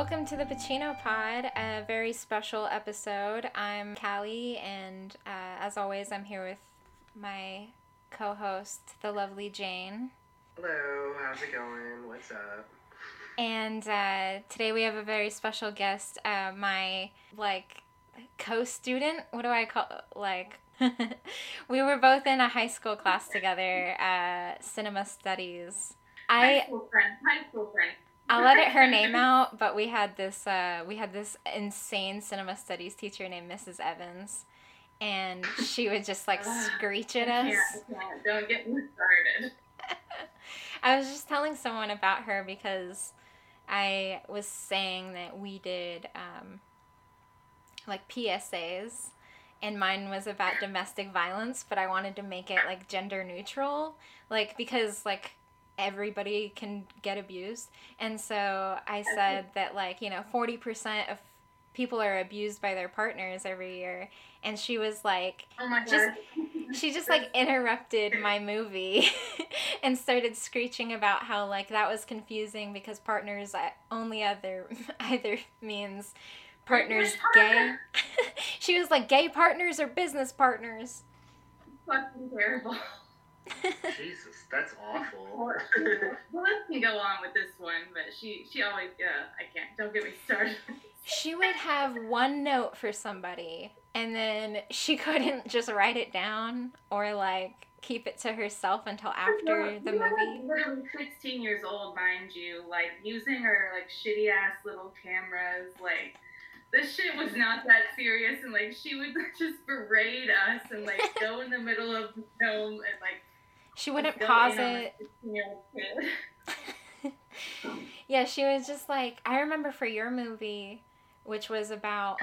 Welcome to the Pacino Pod, a very special episode. I'm Callie, and uh, as always, I'm here with my co host, the lovely Jane. Hello, how's it going? What's up? And uh, today we have a very special guest, uh, my like co student. What do I call like? we were both in a high school class together, uh, cinema studies. High I school friend. High school friend. I'll let it her name out, but we had this uh, we had this insane cinema studies teacher named Mrs. Evans, and she would just like screech I at can't, us. I can't. Don't get me started. I was just telling someone about her because I was saying that we did um, like PSAs, and mine was about domestic violence, but I wanted to make it like gender neutral, like because like everybody can get abused, and so I said that like you know forty percent of people are abused by their partners every year, and she was like, Oh Just- she just like interrupted my movie and started screeching about how like that was confusing because partners only other either means partners gay. she was like gay partners or business partners? Fucking terrible. Jesus, that's awful. Well, let me go on with this one, but she she always yeah I can't. Don't get me started. she would have one note for somebody and then she couldn't just write it down or like keep it to herself until after the movie like, Literally 16 years old, mind you, like using her like shitty ass little cameras, like. This shit was not that serious, and like she would just berate us and like go in the middle of the film and like she wouldn't pause it a 16-year-old kid. yeah, she was just like I remember for your movie, which was about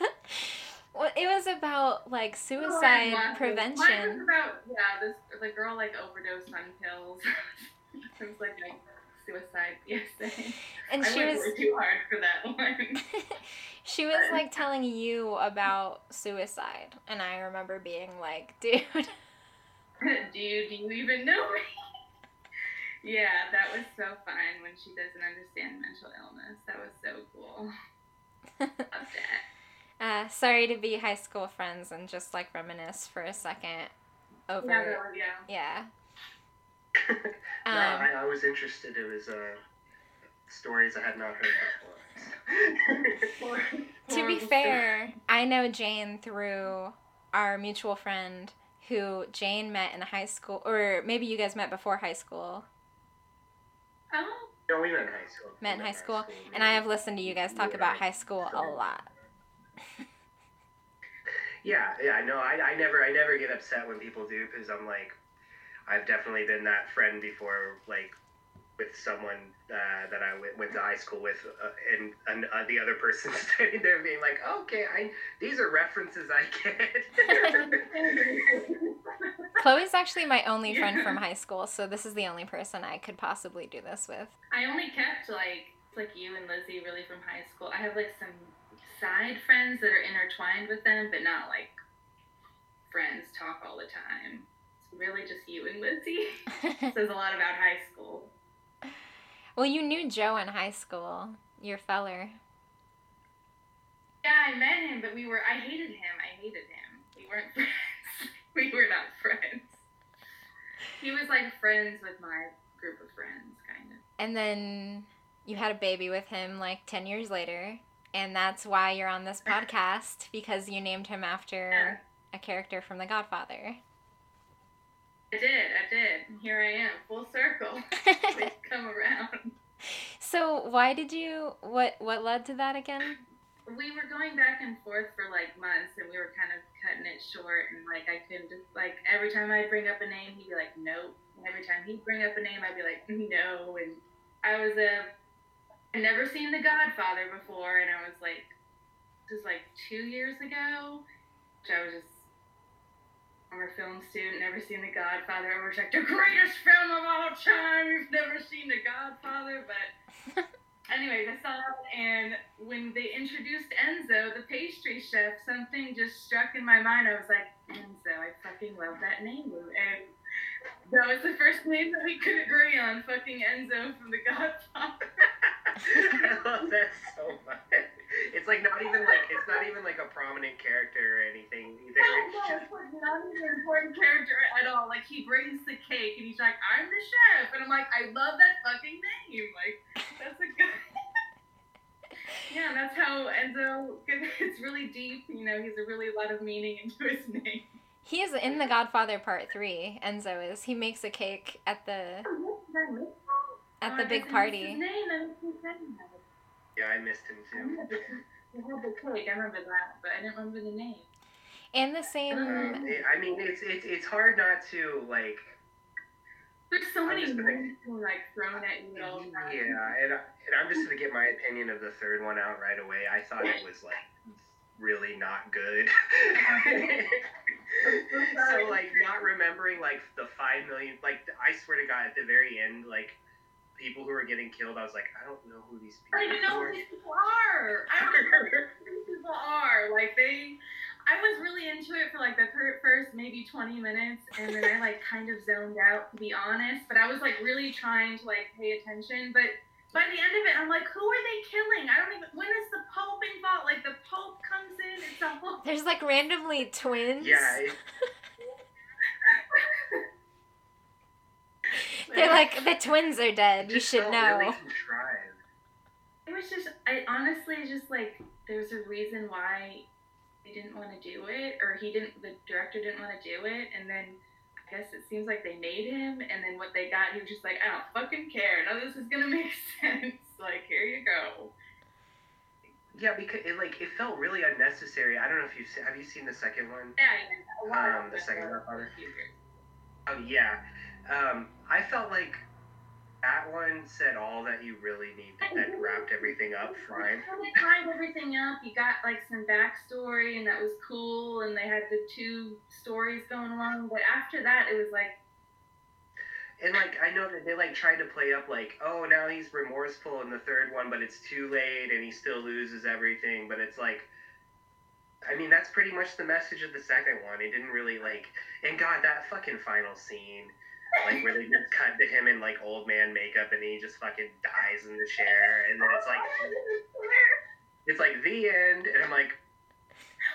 well, it was about like oh, suicide Mine was- Mine prevention. was about yeah, this the girl like overdosed on pills. it was like a suicide PSA. And I she was too hard for that one. she was like telling you about suicide and I remember being like, dude, Dude, do you even know me? yeah, that was so fun when she doesn't understand mental illness. That was so cool. Love that. uh, sorry to be high school friends and just like reminisce for a second over Yeah, that was- yeah. yeah. no, Um, I, I was interested. It was uh, stories I had not heard before. To be fair, I know Jane through our mutual friend who Jane met in high school, or maybe you guys met before high school. Um, oh, no, we met in high school. Met in We high school, And I have listened to you guys talk about high school a lot. Yeah, yeah, no, I, I never, I never get upset when people do because I'm like, I've definitely been that friend before, like with someone uh, that I went, went to high school with, uh, and, and uh, the other person standing there being like, okay, I these are references I get. Chloe's actually my only friend from high school, so this is the only person I could possibly do this with. I only kept like like you and Lizzie really from high school. I have like some side friends that are intertwined with them, but not like friends talk all the time. It's really just you and Lizzie. Says a lot about high school. Well, you knew Joe in high school, your feller. Yeah, I met him, but we were I hated him. I hated him. We weren't friends. we were not friends. He was like friends with my group of friends, kind of. And then you had a baby with him like 10 years later, and that's why you're on this podcast because you named him after a character from The Godfather. I did, I did. And Here I am, full circle. We've come around. so, why did you what what led to that again? we were going back and forth for like months and we were kind of cutting it short and like I couldn't just like every time I'd bring up a name he'd be like nope and every time he'd bring up a name I'd be like no and I was a I'd never seen The Godfather before and I was like this is like two years ago which I was just former film student never seen The Godfather I was like the greatest film of all time you've never seen The Godfather but Anyways, I saw it, and when they introduced Enzo, the pastry chef, something just struck in my mind. I was like, Enzo, I fucking love that name. And that was the first name that we could agree on, fucking Enzo from The Godfather. I love that so much. It's like not even like it's not even like a prominent character or anything either. No, no, it's like not even an important character at all. Like he brings the cake and he's like, "I'm the chef," and I'm like, "I love that fucking name." Like that's a good. yeah, that's how Enzo. It's really deep. You know, he's a really lot of meaning into his name. He is in The Godfather Part 3, Enzo is. He makes a cake at the oh, at Oh, the big guess I missed party. Yeah, I missed him too. remember had the cake. I remember that, but I didn't remember the name. And the same Um, it- I mean, it's it's it's hard not to like. There's so I'm many gonna- names like thrown at you all the time. Yeah, and, I- and I'm just gonna get my opinion of the third one out right away. I thought it was like really not good. so like not remembering like the five million, like I swear to God, at the very end, like people who are getting killed, I was like, I don't know who these I people don't even know are. who these people are. I don't know who these people are. Like they, I was really into it for like the fir- first maybe 20 minutes, and then I like kind of zoned out to be honest. But I was like really trying to like pay attention. But by the end of it, I'm like, who are they killing? I don't even. When is the Pope involved? Like the Pope comes in. It's a whole. There's like randomly twins. Yeah, it, They're like the twins are dead. it You should felt know. Really contrived. It was just, I honestly just like, there's a reason why they didn't want to do it, or he didn't, the director didn't want to do it, and then I guess it seems like they made him, and then what they got, he was just like, I don't fucking care, none of this is gonna make sense. Like, here you go. Yeah, because it like it felt really unnecessary. I don't know if you've se- have you seen the second one. Yeah, yeah, a Um, the second was Godfather? confusing. Oh yeah, um, I felt like that one said all that you really need. That wrapped everything up fine. They tied everything up. You got like some backstory, and that was cool. And they had the two stories going along. But after that, it was like, And like I know that they like tried to play up like, oh now he's remorseful in the third one, but it's too late and he still loses everything. But it's like, I mean that's pretty much the message of the second one. It didn't really like, and God that fucking final scene, like where they just cut to him in like old man makeup and he just fucking dies in the chair, and then it's like, it's like the end, and I'm like,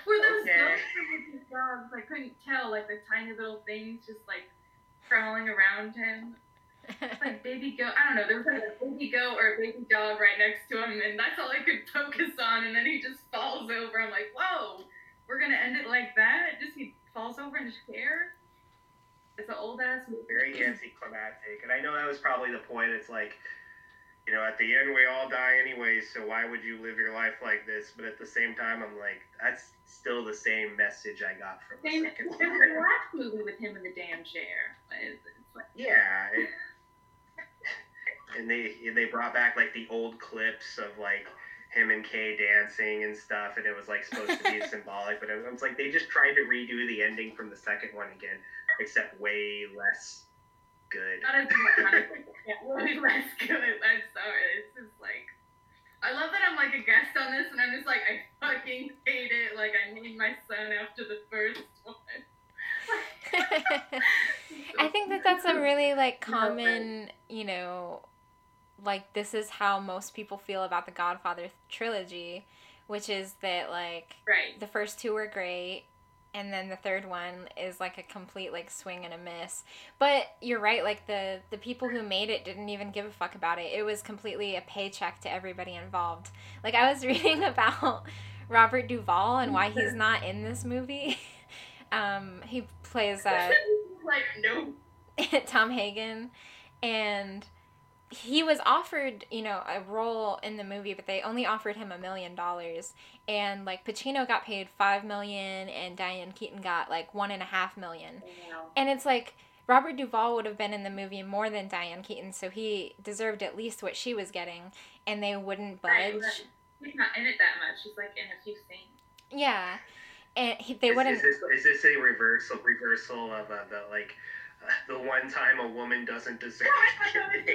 Were those Okay. ghosts or were these dogs? I couldn't tell. Like the tiny little things just like crawling around him. It's like baby goat. I don't know. There was like a baby goat or a baby dog right next to him, and that's all I could focus on. And then he just falls over. I'm like, whoa, we're gonna end it like that? Just he falls over in his chair. It's an old ass movie. very anticlimactic. And I know that was probably the point. It's like, you know, at the end we all die anyways, so why would you live your life like this? But at the same time, I'm like, that's still the same message I got from the second one. the last movie with him in the damn chair. It's, it's like, Yeah. It, and they and they brought back like the old clips of like him and Kay dancing and stuff, and it was like supposed to be symbolic, but it was like they just tried to redo the ending from the second one again, except way less good. not as much. yeah, way less good. I'm sorry. It's just like. I love that I'm like a guest on this, and I'm just like, I fucking hate it. Like, I named my son after the first one. I think that that's a really like common, you know, like this is how most people feel about the Godfather trilogy, which is that like right. the first two were great and then the third one is like a complete like swing and a miss. But you're right, like the the people who made it didn't even give a fuck about it. It was completely a paycheck to everybody involved. Like I was reading about Robert Duvall and why he's not in this movie. Um, he plays uh, like, no. Tom Hagen, and he was offered, you know, a role in the movie, but they only offered him a million dollars. And like Pacino got paid five million, and Diane Keaton got like one and a half million. And it's like Robert Duvall would have been in the movie more than Diane Keaton, so he deserved at least what she was getting, and they wouldn't budge. right. He's not in it that much. He's like in a few scenes. Yeah, and he, they is, wouldn't. Is this, is this a reversal reversal of uh, the like the one time a woman doesn't deserve to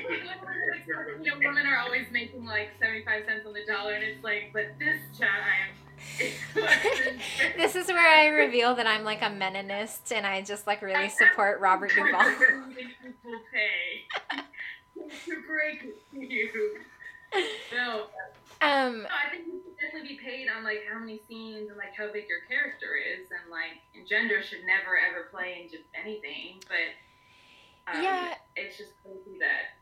you know, women are always making like 75 cents on the dollar, and it's like, but this time, it's fucking- this is where I reveal that I'm like a Meninist and I just like really support Robert Duvall. People pay to break you. no. Um, No, I think you should definitely be paid on like how many scenes and like how big your character is, and like and gender should never ever play into anything. But um, Yeah. it's just crazy that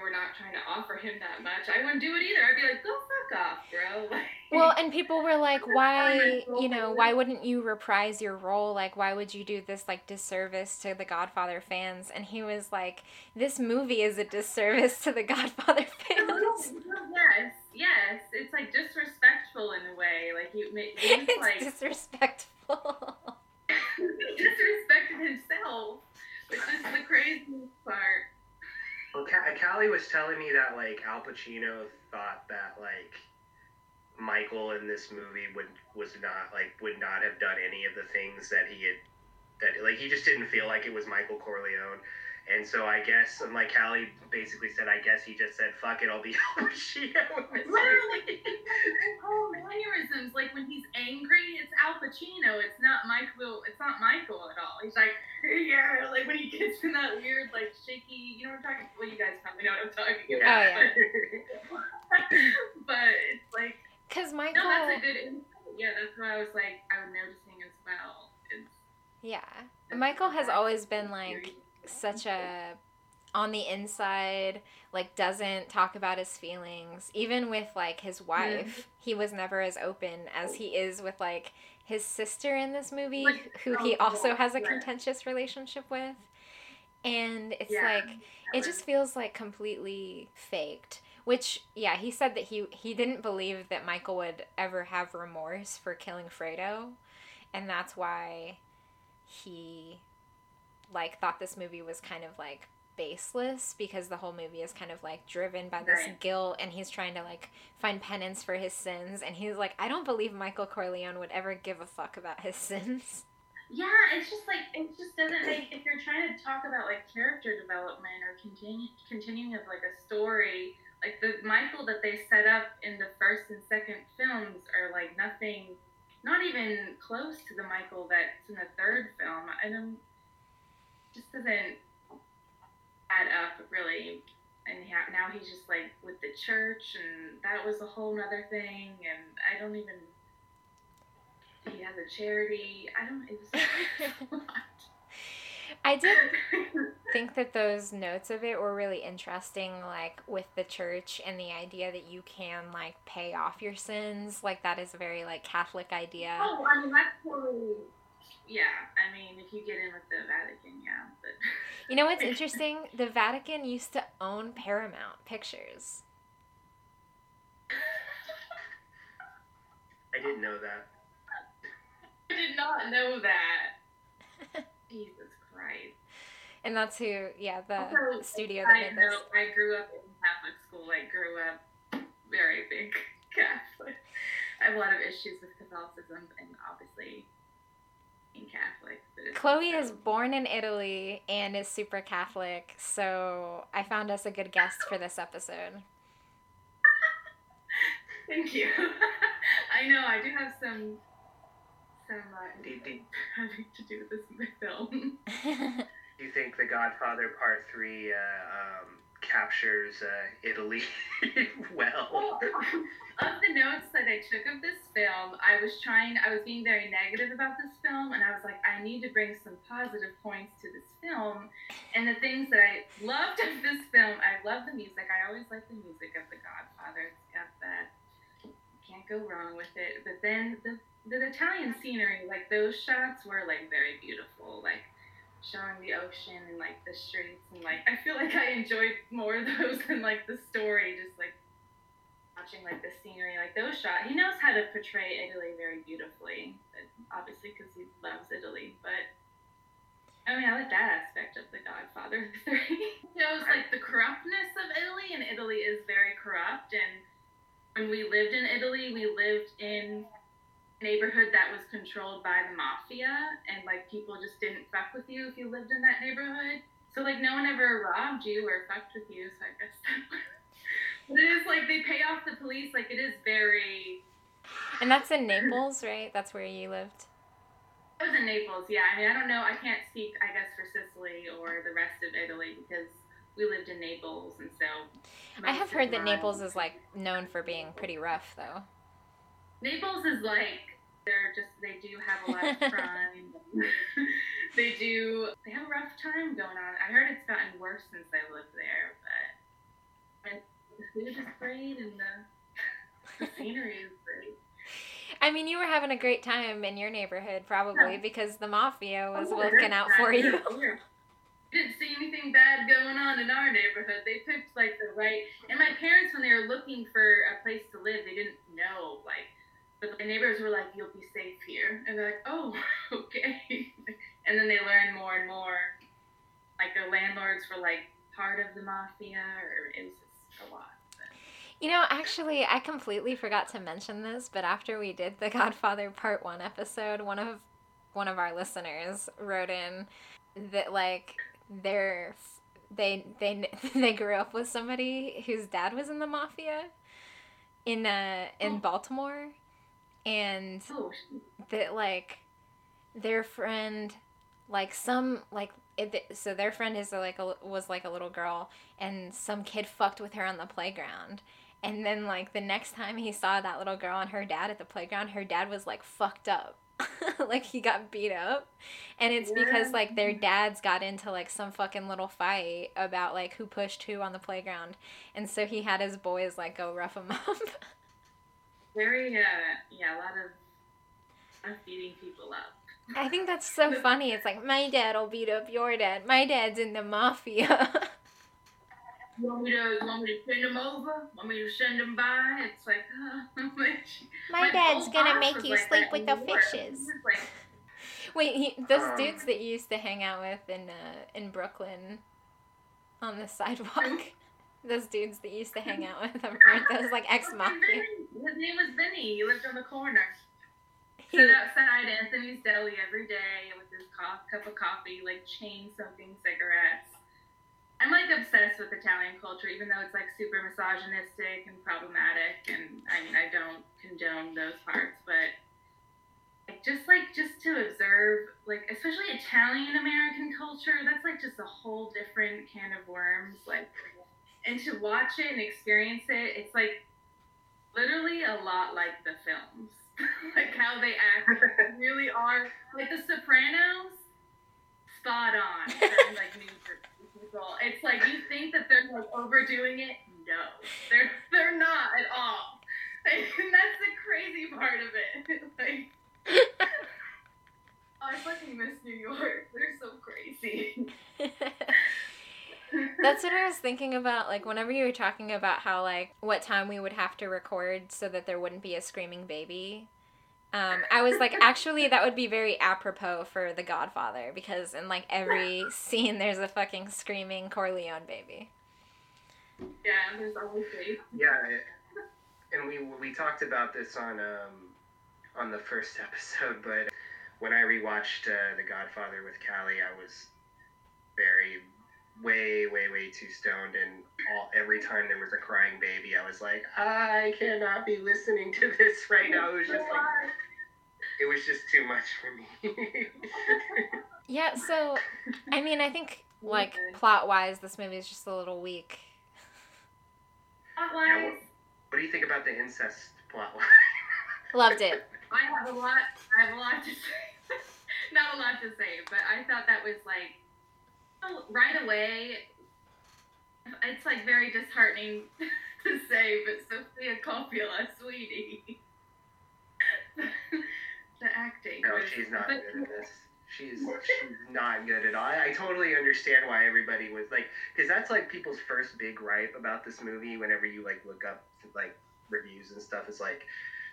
we're not trying to offer him that much. I wouldn't do it either. I'd be like, go fuck off, bro. Like, well, and people were like, why, you know, why wouldn't you reprise your role? Like, why would you do this, like, disservice to the Godfather fans? And he was like, this movie is a disservice to the Godfather fans. Yes, yes, it's like disrespectful in a way. Like he, ma- he was it's like disrespectful. he disrespected himself, which is the craziest part. Well, Ca- Callie was telling me that like Al Pacino thought that like Michael in this movie would was not like would not have done any of the things that he had that like he just didn't feel like it was Michael Corleone. And so I guess, and like Callie basically said, I guess he just said, "Fuck it, I'll be Al Pacino." in this Literally, movie." his whole mannerisms, like when he's angry, it's Al Pacino. It's not Michael. It's not Michael at all. He's like, yeah, like when he gets in that weird, like shaky. You know what I'm talking? Well, you guys probably know what I'm talking about. Oh, yeah. But, but it's like, Because Michael. no, Michael, that's a good. Yeah, that's what I was like. I was noticing as well. It's, yeah, Michael has always been like such a on the inside like doesn't talk about his feelings. Even with like his mm-hmm. wife he was never as open as he is with like his sister in this movie who he oh, also has a contentious relationship with. And it's Yeah. like it just feels like completely faked. Which yeah he said that he he didn't believe that michael would ever have remorse for killing fredo. And that's why he like thought this movie was kind of like baseless because the whole movie is kind of like driven by this Right. guilt and he's trying to like find penance for his sins and he's like I don't believe Michael Corleone would ever give a fuck about his sins. Yeah, it's just like it just doesn't make if you're trying to talk about like character development or continue continuing of like a story, like the Michael that they set up in the first and second films are like nothing not even close to the Michael that's in the third film. I don't just doesn't add up really. And ha- now he's just like with the church, and that was a whole nother thing. And I don't even. He has a charity. I don't. It was a lot. I did think that those notes of it were really interesting like with the church and the idea that you can like pay off your sins like that is a very like catholic idea Oh, I mean that's totally. Yeah, I mean if you get in with the Vatican, yeah, but. you know what's interesting the vatican used to own paramount pictures I didn't know that. I did not know that. Jesus Christ. and that's who yeah the Also, studio that I made know this I grew up in Catholic school. I grew up very big Catholic. I have a lot of issues with Catholicism and obviously being Catholic. But chloe also- is born in italy and is super catholic so i found us a good guest for this episode Thank you. I know I do have some some uh, Do, do, having to do with this film. do you think The Godfather Part Three uh, um, captures uh, Italy well? Well, of the notes that I took of this film, I was trying, I was being very negative about this film, and I was like, I need to bring some positive points to this film. And the things that I loved of this film, I love the music. I always like the music of The Godfather. It's got that, can't go wrong with it. But then the, the Italian scenery, like those shots were like very beautiful. Like, showing the ocean and like the streets and like I feel like I enjoyed more of those than like the story, just like watching like the scenery, like those shots. He knows how to portray Italy very beautifully, obviously because he loves Italy. But I mean, I like that aspect of The Godfather Three. Shows like the corruptness of Italy, and Italy is very corrupt. And when we lived in Italy, we lived in neighborhood that was controlled by the mafia and like people just didn't fuck with you if you lived in that neighborhood. So like no one ever robbed you or fucked with you, so I guess But it is like they pay off the police, like it is very and that's in naples right that's where you lived I was in Naples, yeah. I mean I don't know I can't speak I guess for Sicily or the rest of Italy because we lived in Naples, and so. I have heard that Naples is like known for being pretty rough, though. Naples is like they're just they do have a lot of crime. they do they have a rough time going on. I heard it's gotten worse since I lived there, but and the food is great and the, the scenery is great. I mean, you were having a great time in your neighborhood, probably Yeah. because the mafia was Oh, looking out for you. Didn't see anything bad going on in our neighborhood. They picked like the right. And my parents, when they were looking for a place to live, they didn't know like. But my neighbors were like, "You'll be safe here," and they're like, "Oh, okay." and then they learned more and more. Like the landlords were like part of the mafia, or it was just a lot. You know, actually, I completely forgot to mention this, but after we did the Godfather Part One episode, one of one of our listeners wrote in that like they're they they they grew up with somebody whose dad was in the mafia in uh in Oh. Baltimore, and Oh, that like their friend like some like it, so their friend is like a, was like a little girl and some kid fucked with her on the playground. And then like the next time he saw that little girl and her dad at the playground her dad was like fucked up. Like he got beat up. And it's because like their dads got into like some fucking little fight about like who pushed who on the playground. And so he had his boys like go rough him up very uh, yeah, a lot of, of beating people up. I think that's so funny. It's like my dad will beat up your dad. My dad's in the mafia. You want me to you want me to send him over? Want me to send him by? It's like, uh, my dad's gonna make you like sleep with the New fishes. like, Wait, he, those Um. dudes that you used to hang out with in uh, in Brooklyn on the sidewalk. those dudes that you used to hang out with, weren't those like ex mafia? His name was Vinny. He lived on the corner. Sit outside Anthony's Deli every day with his cup of coffee, like chain smoking cigarettes. I'm like obsessed with Italian culture, even though it's like super misogynistic and problematic. And I mean, I don't condone those parts, but like, just like just to observe, like especially Italian American culture, that's like just a whole different can of worms. Like, and to watch it and experience it, it's like literally a lot like the films, like how they act really are like The Sopranos, spot on. like new people. It's like you think that they're like overdoing it. No, they're they're not at all. And that's the crazy part of it. like, I fucking miss New York. They're so crazy. That's what I was thinking about. Like, whenever you were talking about how, like, what time we would have to record so that there wouldn't be a screaming baby, um, I was like, actually, that would be very apropos for The Godfather because in, like, every scene there's a fucking screaming Corleone baby. Yeah, there's always ways. Yeah, and we we talked about this on um on the first episode, but when I rewatched uh, The Godfather with Callie, I was very way way way too stoned, and all every time there was a crying baby, I was like, I cannot be listening to this right now. It was just like it was just too much for me. Yeah, so, I mean, I think, like, plot wise, this movie is just a little weak. Plot-wise, what do you think about the incest plot line? Loved it. I have a lot. I have a lot to say. Not a lot to say, but I thought that was like right away. It's like very disheartening to say, but Sofia Coppola, sweetie, the acting. No, she's not but- good at this. She's she's not good at all. I, I totally understand why everybody was like, because that's like people's first big gripe about this movie. Whenever you like look up like reviews and stuff, is like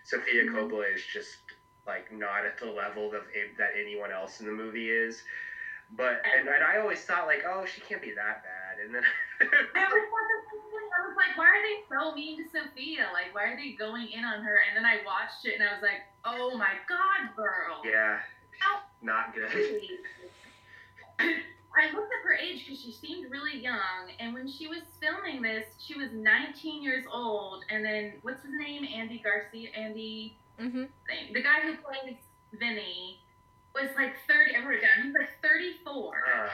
Sofia Mhm. Coppola is just like not at the level of that anyone else in the movie is. But and, and I always thought like, oh, she can't be that bad. And then I always the thing. I was like, why are they so mean to Sofia? Like, why are they going in on her? And then I watched it and I was like, oh my god, girl. yeah, Ow. not good. I looked up her age because she seemed really young, and when she was filming this, she was 19 years old. And then what's his name? Andy Garcia. Andy, Mm-hmm. the guy who plays Vinny, was like 30. I wrote it down. He was like 34. Uh,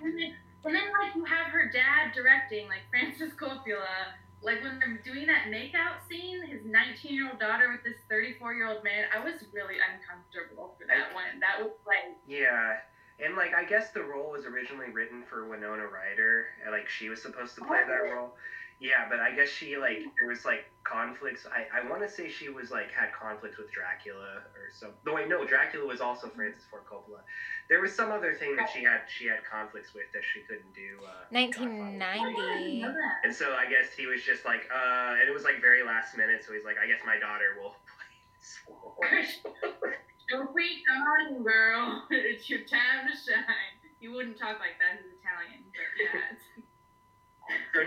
And then, and then like you have her dad directing, like Francis Coppola, like when they're doing that makeout scene, his 19 year old daughter with this 34 year old man, I was really uncomfortable for that one. That was like. Yeah. And like I guess the role was originally written for Winona Ryder, and like she was supposed to play that role. Yeah, but I guess she like there was like conflicts. I, I want to say she was like had conflicts with Dracula or some. No wait, no, Dracula was also Francis Ford Coppola. There was some other thing that she had she had conflicts with that she couldn't do. Uh, Nineteen ninety. And so I guess he was just like, uh, and it was like very last minute. So he's like, I guess my daughter will play this role. Don't wait, come on, girl. It's your time to shine. He wouldn't talk like that. He's Italian, but yeah.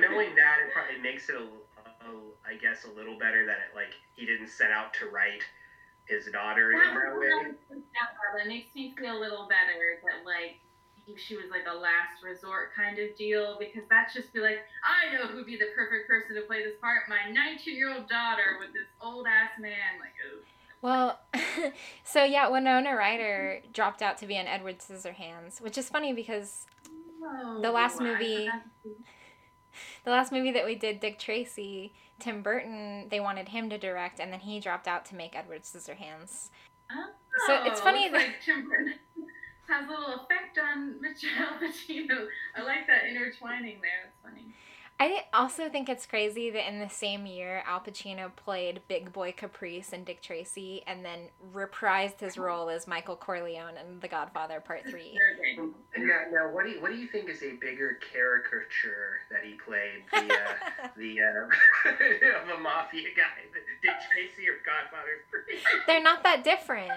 So knowing that, it probably makes it a, a, I guess, a little better that it like he didn't set out to write his daughter in that way. That makes me feel a little better that like she was like a last resort kind of deal because that's just be like I know who'd be the perfect person to play this part. My 19 year old daughter with this old ass man. Like, oh. Well, so yeah, Winona Ryder dropped out to be on Edward Scissorhands, which is funny because Oh, the last movie the last movie that we did, Dick Tracy, Tim Burton, they wanted him to direct, and then he dropped out to make Edward Scissorhands. Oh, So it's oh, funny looks that- like Tim Burton has a little effect on Michelle Pacino. I like that intertwining there. It's funny. I also think it's crazy that in the same year, Al Pacino played Big Boy Caprice in Dick Tracy, and then reprised his role as Michael Corleone in The Godfather Part Three. And now, now, what do you what do you think is a bigger caricature that he played the uh, the uh, of a mafia guy, Dick Tracy or Godfather Three? They're not that different.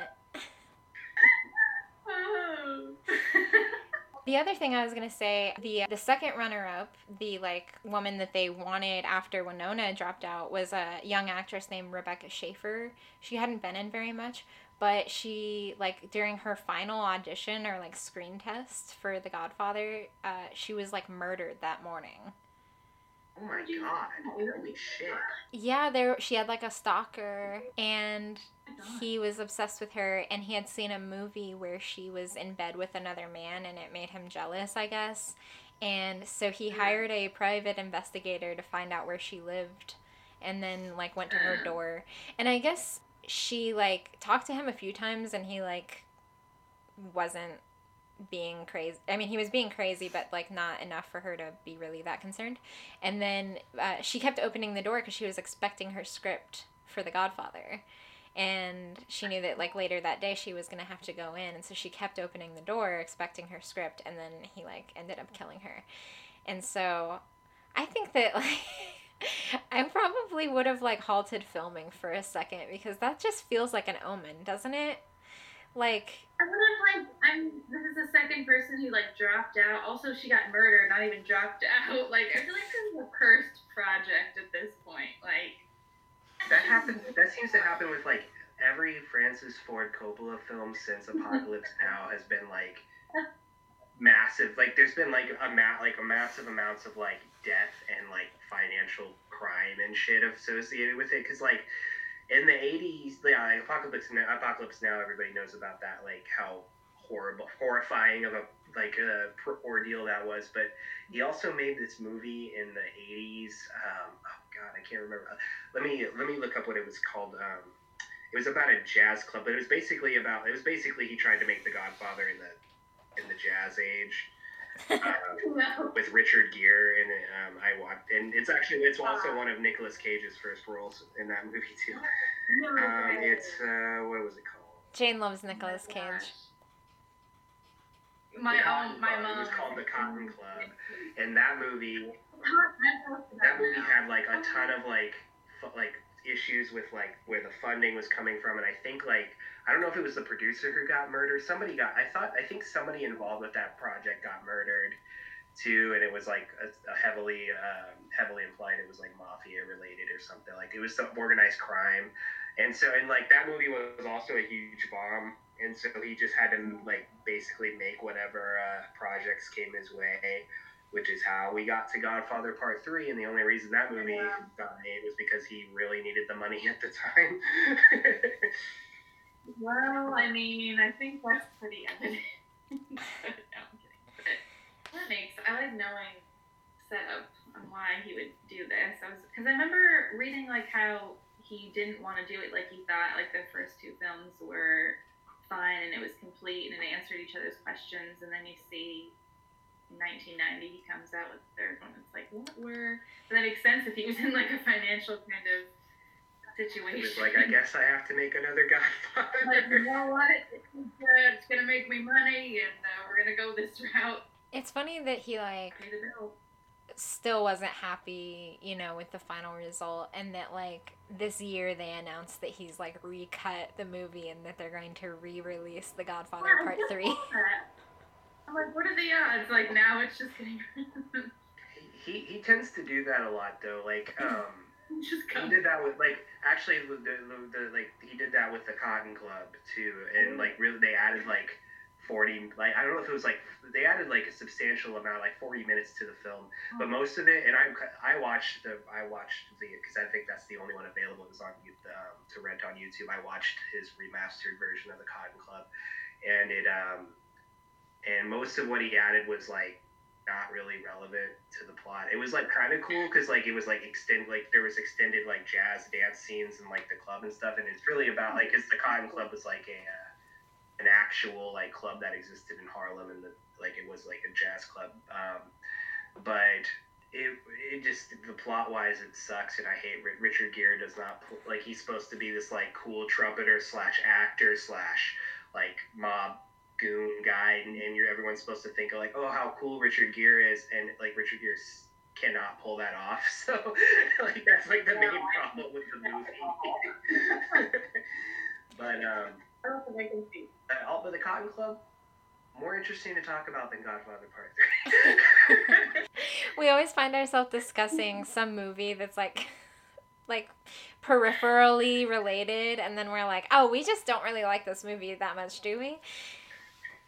The other thing I was gonna say, the the second runner up, the like woman that they wanted after Winona dropped out, was a young actress named Rebecca Schaeffer. She hadn't been in very much, but she like during her final audition or like screen test for The Godfather, uh, she was like murdered that morning. Oh my god! Holy shit! Yeah, there she had like a stalker and he was obsessed with her and he had seen a movie where she was in bed with another man and it made him jealous, I guess. And so he hired a private investigator to find out where she lived and then like went to her door. And I guess she like talked to him a few times and he like wasn't being crazy. I mean, he was being crazy, but like not enough for her to be really that concerned. And then uh, she kept opening the door because she was expecting her script for The Godfather. And she knew that like later that day she was gonna have to go in, and so she kept opening the door, expecting her script, and then he like ended up killing her. And so, I think that like I probably would have like halted filming for a second because that just feels like an omen, doesn't it? Like I would have like I'm this is the second person who like dropped out. Also she got murdered, not even dropped out. Like I feel like this is a cursed project at this point. Like That happens. That seems to happen with like every Francis Ford Coppola film since Apocalypse Now has been like massive. Like there's been like a ma- like a massive amounts of like death and like financial crime and shit associated with it. Cause like in the 80s, yeah, like Apocalypse Now, Apocalypse Now, everybody knows about that. Like how horrible, horrifying of a like a ordeal that was. But he also made this movie in the 80s. Um, oh God, I can't remember. Let me let me look up what it was called. Um, it was about a jazz club, but it was basically about. It was basically he tried to make The Godfather in the in the jazz age. Um, no. with Richard Gere and um, I watched, and it's actually it's also one of Nicolas Cage's first roles in that movie too. No. Um, it's uh, what was it called? Jane loves Nicolas Oh Cage. My The own, my Club. mom. It was called The Cotton Club, and that movie That movie had like a ton of like fu- like issues with like where the funding was coming from and i think like i don't know if it was the producer who got murdered. Somebody got i thought i think somebody involved with that project got murdered too and it was like a, a heavily um, heavily implied it was like mafia related or something. Like it was some organized crime. And so and like that movie was also a huge bomb and so he just had to like basically make whatever uh, projects came his way which is how we got to Godfather Part Three. And the only reason that oh, movie Yeah. got made was because he really needed the money at the time. Well, I mean, I think that's pretty evident. no, I'm kidding. But that makes I like knowing setup on why he would do this. I was because I remember reading like how he didn't want to do it like he thought like the first two films were fine and it was complete and it answered each other's questions and then you see 1990 he comes out with the third one. It's like what were but that makes sense if he was in like a financial kind of situation. It was like, I guess I have to make another Godfather. like you know what? It's, uh, it's gonna make me money and uh, we're gonna go this route. It's funny that he like pay the bill. still wasn't happy, you know, with the final result, and that like this year they announced that he's like recut the movie and that they're going to re-release The Godfather Yeah, Part Three. I'm like, what are the odds? Like now it's just getting he he tends to do that a lot though. Like um, just he did that with like actually with the, the, like he did that with the Cotton Club too, and like really they added like. 40 like i don't know if it was like they added like a substantial amount like 40 minutes to the film but most of it and i i watched the i watched the because i think that's the only one available that's on you um, to rent on youtube i watched his remastered version of the cotton club and it um and most of what he added was like not really relevant to the plot it was like kind of cool because like it was like extend like there was extended like jazz dance scenes and like the club and stuff and it's really about like because the cotton club was like a uh, an actual like club that existed in Harlem and the like it was like a jazz club. Um, but it it just the plot wise it sucks and I hate Ri- Richard Gere does not like he's supposed to be this like cool trumpeter slash actor slash like mob goon guy and, and you're everyone's supposed to think of like oh how cool Richard Gere is and like Richard Gere cannot pull that off so like that's like the main problem with the movie but um I don't think I can see. uh, all but the Cotton Club, more interesting to talk about than Godfather Part Three. We always find ourselves discussing some movie that's like like peripherally related and then we're like, "Oh, we just don't really like this movie that much, do we?"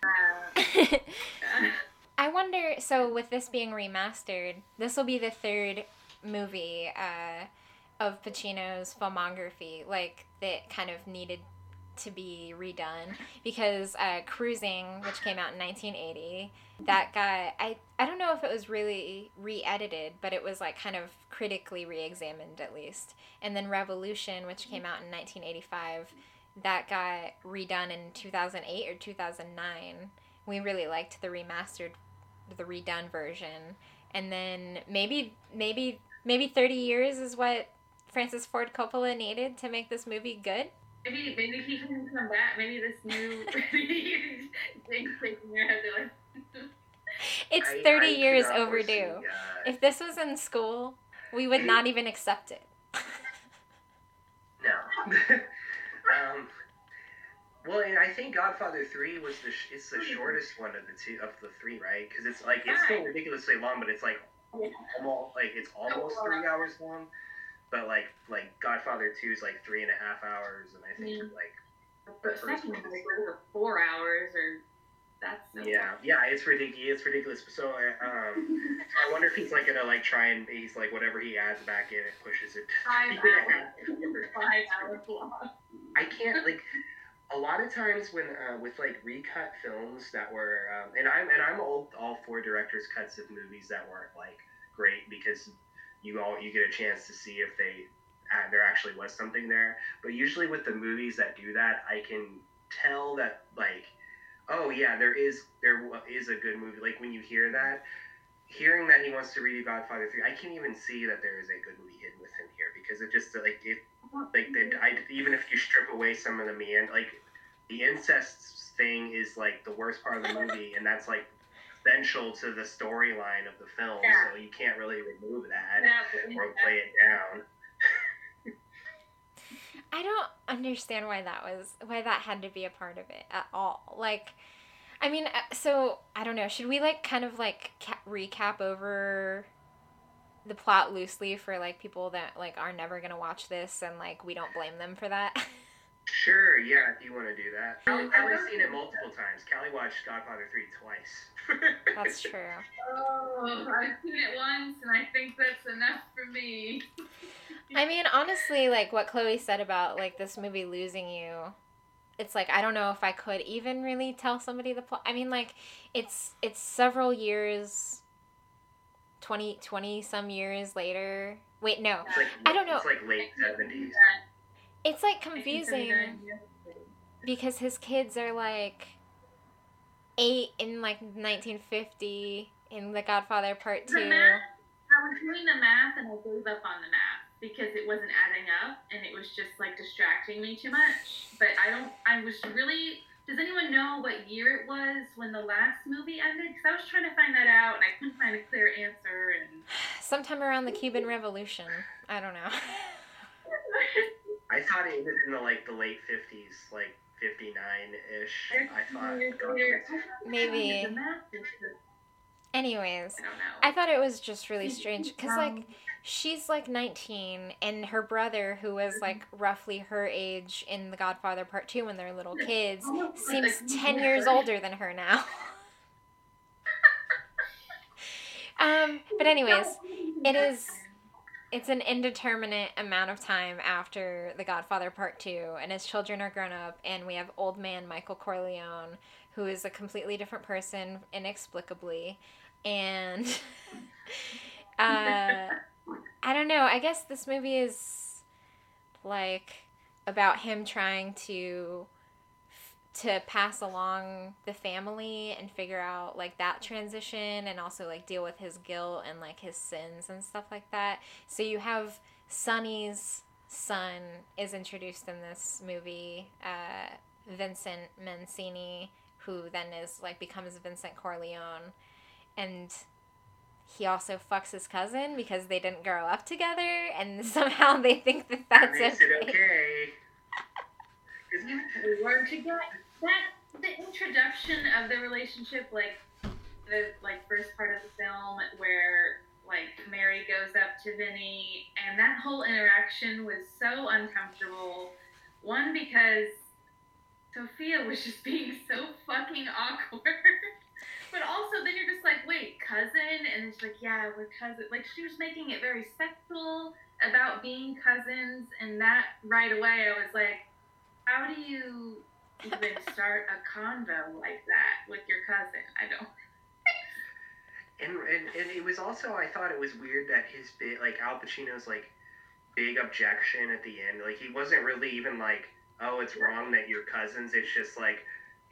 I wonder. So, with this being remastered, this will be the third movie uh, of Pacino's filmography, like that kind of needed to be redone because uh, Cruising, which came out in 1980, that got I I don't know if it was really re-edited, but it was like kind of critically re-examined at least. And then Revolution, which came out in 1985, that got redone in 2008 or 2009 we really liked the remastered the redone version and then maybe maybe maybe 30 years is what francis ford coppola needed to make this movie good maybe maybe he can come back. Maybe this new thing taking your head. Like, it's I- 30 I years overdue foresee, uh, if this was in school we would not even accept it no. um, well, and I think Godfather Three was the sh- it's the shortest one of the two of the three, right? Because it's like it's still ridiculously long, but it's like almost like it's almost three hours long. But like like Godfather Two is like three and a half hours, and I think Yeah. like the second one over four hours or that's so Yeah, yeah, it's ridiculous. It's ridiculous. So, um, I wonder if he's like gonna like try and he's like whatever he adds back in, it pushes it. to Five hours. and five hour block. I can't like a lot of times when uh, with like recut films that were um, and I'm and I'm all all for directors cuts of movies that weren't like great because you all you get a chance to see if they uh, there actually was something there. But usually with the movies that do that, I can tell that like oh yeah there is there is a good movie like when you hear that hearing that he wants to redo godfather 3 i can't even see that there is a good movie hidden within here because it just like it like the, I, even if you strip away some of the meand like the incest thing is like the worst part of the movie and that's like essential to the storyline of the film Yeah. so you can't really remove that or play it down I don't understand why that was why that had to be a part of it at all. Like, I mean, uh, so I don't know. Should we like kind of like ca- recap over the plot loosely for like people that like are never gonna watch this and like we don't blame them for that? Sure, yeah, if you want to do that. Callie, Callie's seen it multiple times. Callie watched Godfather 3 twice. That's true. Oh, I've seen it once, and I think that's enough for me. I mean, honestly, like what Chloe said about like this movie losing you, it's like I don't know if I could even really tell somebody the plot. I mean, like it's it's several years 20, 20 some years later. Wait, no. Like I don't know. It's like late seventies. It's like confusing because his kids are like eight in like 1950 in The Godfather Part 2. math, I was doing the math and I gave up on the math because it wasn't adding up and it was just like distracting me too much. But I don't, I was really, does anyone know what year it was when the last movie ended? Because I was trying to find that out and I couldn't find a clear answer. And Sometime around the Cuban Revolution. I don't know. I thought it was in the like the late fifties, like fifty nine ish. I thought. Maybe. The math is just, Anyways, I don't know. I thought it was just really strange because like she's like 19 and her brother who was like roughly her age in the godfather part 2 when they're little kids seems 10 years older than her now um but anyways it is it's an indeterminate amount of time after the godfather part 2 and his children are grown up and we have old man michael corleone who is a completely different person inexplicably and uh I don't know. I guess this movie is like about him trying to to pass along the family and figure out like that transition and also like deal with his guilt and like his sins and stuff like that. So you have Sonny's son is introduced in this movie, uh, Vincent Mancini, who then is like becomes Vincent Corleone, and he also fucks his cousin because they didn't grow up together, and somehow they think that that's makes okay. it okay. We were get That the introduction of the relationship, like the like first part of the film, where like Mary goes up to Vinny, and that whole interaction was so uncomfortable. One because Sofia was just being so fucking awkward. But also, then you're just like, wait, cousin? And it's like, yeah, we're cousins. Like, she was making it very sexual about being cousins. And that right away, I was like, how do you even start a convo like that with your cousin? I don't. And, and and it was also I thought it was weird that his bit like Al Pacino's like big objection at the end like he wasn't really even like oh it's wrong that you're cousins it's just like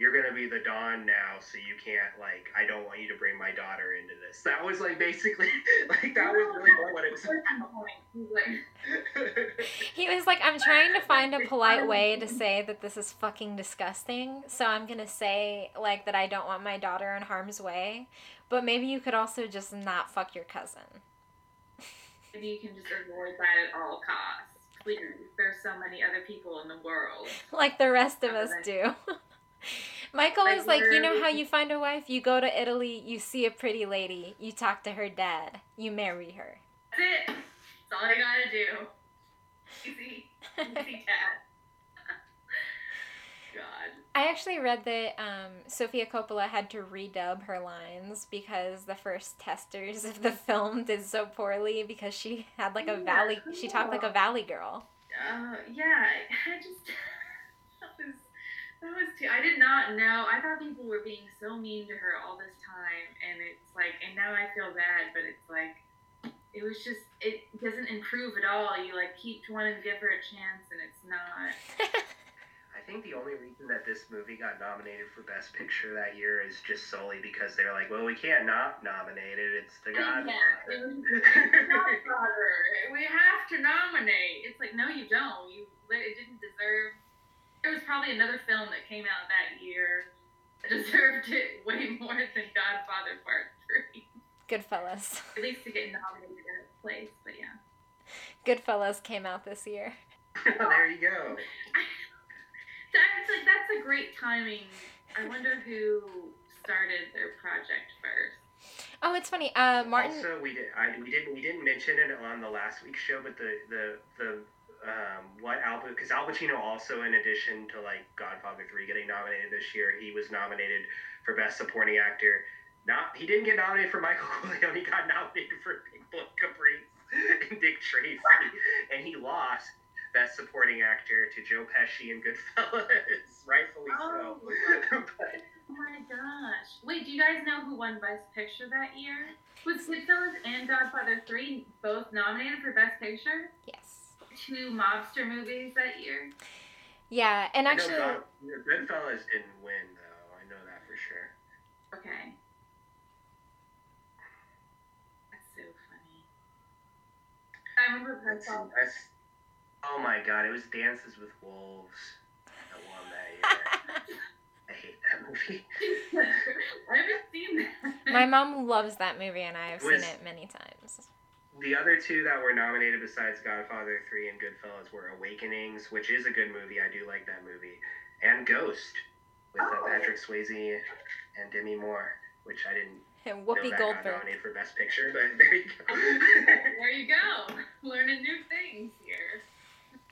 you're gonna be the Don now so you can't like I don't want you to bring my daughter into this that was like basically like that was really more what it was He's like, He was like, I'm trying to find a polite way to say that this is fucking disgusting, so I'm gonna say, like, that I don't want my daughter in harm's way, but maybe you could also just not fuck your cousin. maybe you can just avoid that at all costs. Please, there's so many other people in the world. like the rest of us do. Michael was like, you know how you find a wife? You go to Italy, you see a pretty lady, you talk to her dad, you marry her. That's it. That's all I gotta do. Easy, easy dad. God. I actually read that um, Sofia Coppola had to redub her lines because the first testers of the film did so poorly because she had like a Yeah, valley, she talked like a valley girl. Uh, yeah, I just that was too. I did not know. I thought people were being so mean to her all this time, and it's like, and now I feel bad, but it's like, it was just, it doesn't improve at all. You like keep wanting to give her a chance, and it's not. I think the only reason that this movie got nominated for Best Picture that year is just solely because they're like, well, we can't not nominate it. It's the Yeah, Godfather. it was Godfather. We have to nominate. It's like, no, you don't. You it didn't deserve. There was probably another film that came out that year that deserved it way more than Godfather Part Three. Goodfellas. At least to get nominated in its place. But yeah, Goodfellas came out this year. there you go. that's like that's a great timing. I wonder who started their project first. Oh, it's funny. Uh, Martin. Also, we did. I, we didn't. We didn't mention it on the last week's show, but the the the um, what Al because Al Pacino also, in addition to like Godfather three getting nominated this year, he was nominated for Best Supporting Actor. Not he didn't get nominated for Michael Corleone. He got nominated for Big Boy Caprice and Dick Tracy, and he lost Best Supporting Actor to Joe Pesci in Goodfellas, rightfully so. Oh. but Oh my my gosh. Wait, do you guys know who won Best Picture that year? Was Goodfellas and Godfather 3 both nominated for Best Picture? Yes. Two mobster movies that year? Yeah, and I know actually, God, Goodfellas didn't win though. I know that for sure. Okay. That's so funny. I remember Let's Goodfellas. that's- oh my god, it was Dances with Wolves that won that year. I hate that movie. I haven't seen that. my mom loves that movie, and I have seen it many times. The other two that were nominated besides Godfather 3 and Goodfellas were Awakenings, which is a good movie. I do like that movie. And Ghost with uh, Oh. Patrick Swayze and Demi Moore, which I didn't And know Whoopi that got Goldberg. nominated for Best Picture, but there you go. there you go. Learning new things here.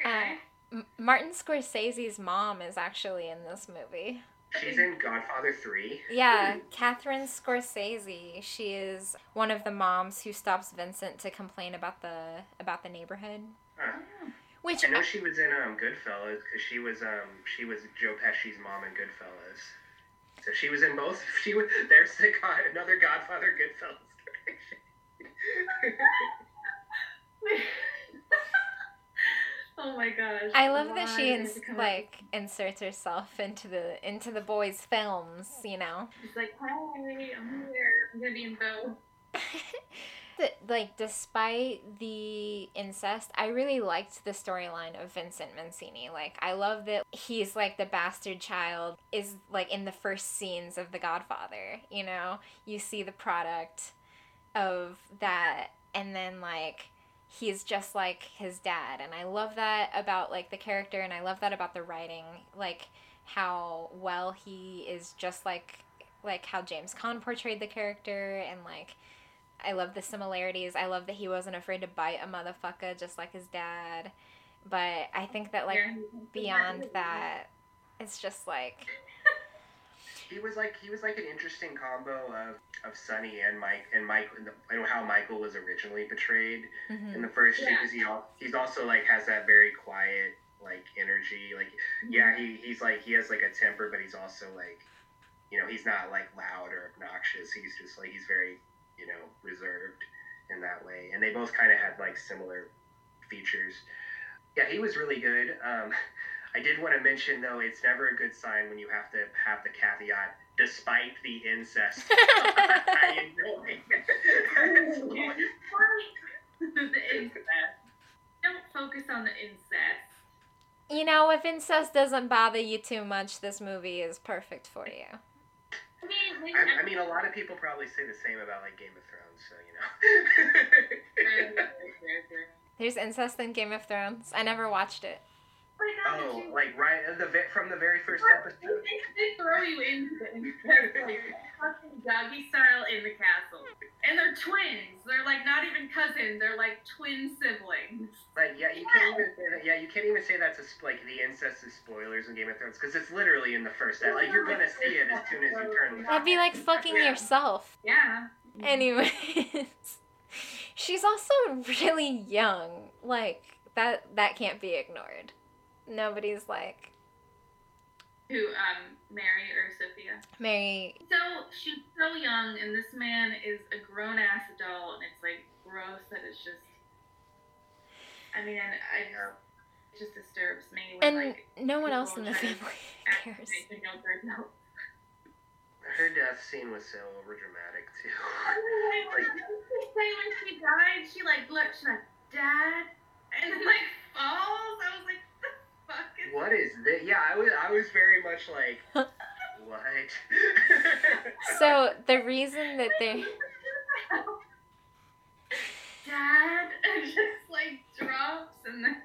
Okay. M- Martin Scorsese's mom is actually in this movie. She's in Godfather 3. Yeah, Catherine Scorsese. She is one of the moms who stops Vincent to complain about the about the neighborhood. Huh. Which I know she was in um, Goodfellas because she was um she was Joe Pesci's mom in Goodfellas. So she was in both. She was there's the God, another Godfather Goodfellas. oh my gosh. I love that she ins- like inserts herself into the into the boys' films. You know. She's like, hey, I'm here. I'm gonna be in both. Th- like despite the incest i really liked the storyline of vincent mancini like i love that he's like the bastard child is like in the first scenes of the godfather you know you see the product of that and then like he's just like his dad and i love that about like the character and i love that about the writing like how well he is just like like how james Caan portrayed the character and like I love the similarities. I love that he wasn't afraid to bite a motherfucker just like his dad. But I think that like beyond that, it's just like he was like he was like an interesting combo of, of Sonny and Mike and Mike and, the, and how Michael was originally portrayed mhm. in the first two Yeah. because he al- he's also like has that very quiet like energy like yeah he, he's like he has like a temper but he's also like you know he's not like loud or obnoxious he's just like he's very you know reserved in that way and they both kind of had like similar features yeah he was really good um i did want to mention though it's never a good sign when you have to have the caveat despite the incest i enjoy the incest. Don't focus on the incest. you know, if incest doesn't bother you too much, this movie is perfect for you. I mean, I, I mean, a lot of people probably say the same about like Game of Thrones, so you know. There's incest in Game of Thrones. I never watched it. Oh oh, you- like right the from the very first episode. They, they throw you into the incest, like, fucking doggy style in the castle. And they're twins. They're like not even cousins. They're like twin siblings. Like, yeah, you can't even say that. Yeah, you can't even say that's a, like the incest is spoilers in Game of Thrones because it's literally in the first. episode. Like, you're gonna see it as soon as you turn. the- That'd be like fucking Yeah. yourself. Yeah. Anyways, she's also really young. Like that that can't be ignored. Nobody's like Who, um, Mary or Sofia? Mary. So she's so young, and this man is a grown ass adult, and it's like gross that it's just. I mean, I Yeah. it just disturbs me when And like no one else in the family cares. act like younger adults. Her death scene was so overdramatic too. Like, when she died, she like looked, she's like, Dad, and then like falls. I was like, the fuck is What is this? Yeah, I was. I was very much like, what? So the reason that they Dad, and just like drops and then.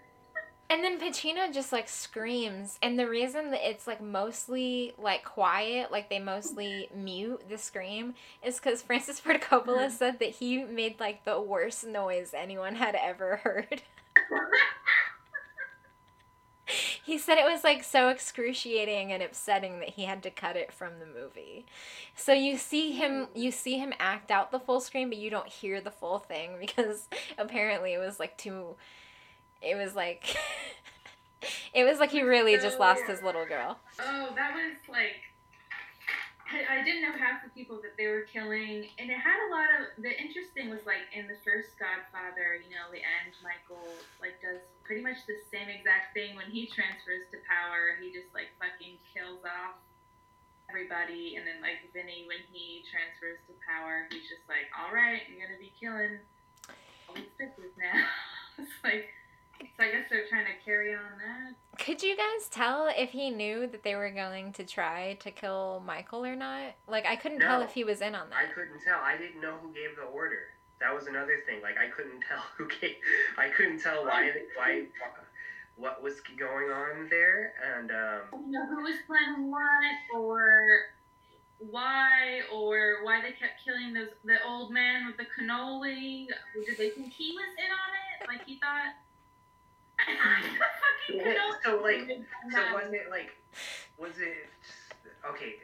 and then Pacino just like screams, and the reason that it's like mostly like quiet, like they mostly mute the scream, is because Francis Ford Coppola Mhm. said that he made like the worst noise anyone had ever heard. He said it was like so excruciating and upsetting that he had to cut it from the movie. So you see him hmm. you see him act out the full screen but you don't hear the full thing because apparently it was like too it was like it was like he really just lost his little girl. Oh, that was like I, I didn't know half the people that they were killing, and it had a lot of. The interesting was like in the first Godfather, you know, the end, Michael like does pretty much the same exact thing when he transfers to power. He just like fucking kills off everybody, and then like Vinny when he transfers to power, he's just like, all right, I'm gonna be killing all these bitches now. it's like. So I guess they're trying to carry on that. Could you guys tell if he knew that they were going to try to kill Michael or not? Like, I couldn't tell if he was in on that. I couldn't tell. I didn't know who gave the order. That was another thing. Like I couldn't tell who gave. I couldn't tell why why what was going on there, and um, you know who was planning what or why or why they kept killing those the old man with the cannoli. Did they think he was in on it? Like he thought. So, like, so wasn't it like was it okay?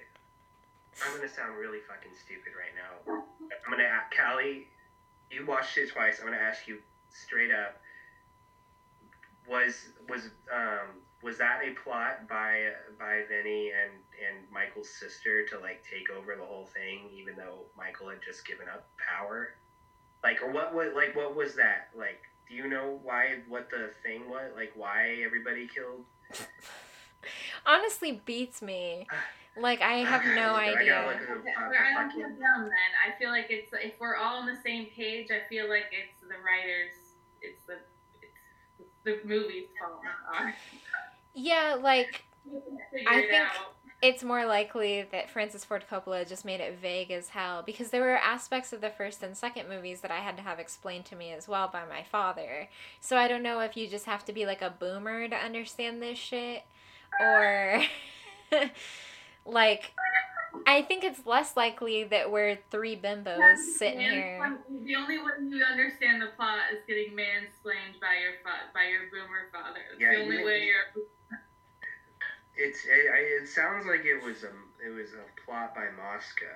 I'm gonna sound really fucking stupid right now. I'm gonna ask Callie. You watched it twice. I'm gonna ask you straight up. Was was um was that a plot by by Vinny and and Michael's sister to like take over the whole thing, even though Michael had just given up power? Like, or what was like what was that like? Do you know why what the thing was? Like, why everybody killed? Honestly, beats me. Like, I have gotta no look- I idea. look at the- Okay, I don't fucking- feel then. I feel like it's if we're all on the same page. I feel like it's the writers. It's the it's the movie's fault. Yeah, like, We can figure I think- out. It's more likely that Francis Ford Coppola just made it vague as hell because there were aspects of the first and second movies that I had to have explained to me as well by my father. So I don't know if you just have to be like a boomer to understand this shit or like I think it's less likely that we're three bimbos sitting here. The only way you understand the plot is getting mansplained by your fa- by your boomer father. It's Yeah, the only way you're. It's it, it sounds like it was a it was a plot by Mosca.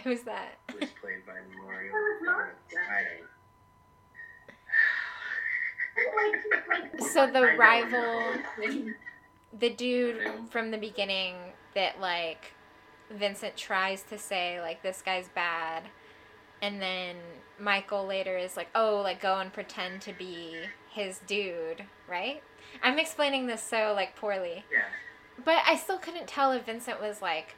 Who's that? It was played by Mario. Who was Mosca? I don't. So the I rival the dude from the beginning that like Vincent tries to say like this guy's bad and then Michael later is like oh like go and pretend to be his dude right I'm explaining this so like poorly. Yeah. but I still couldn't tell if Vincent was like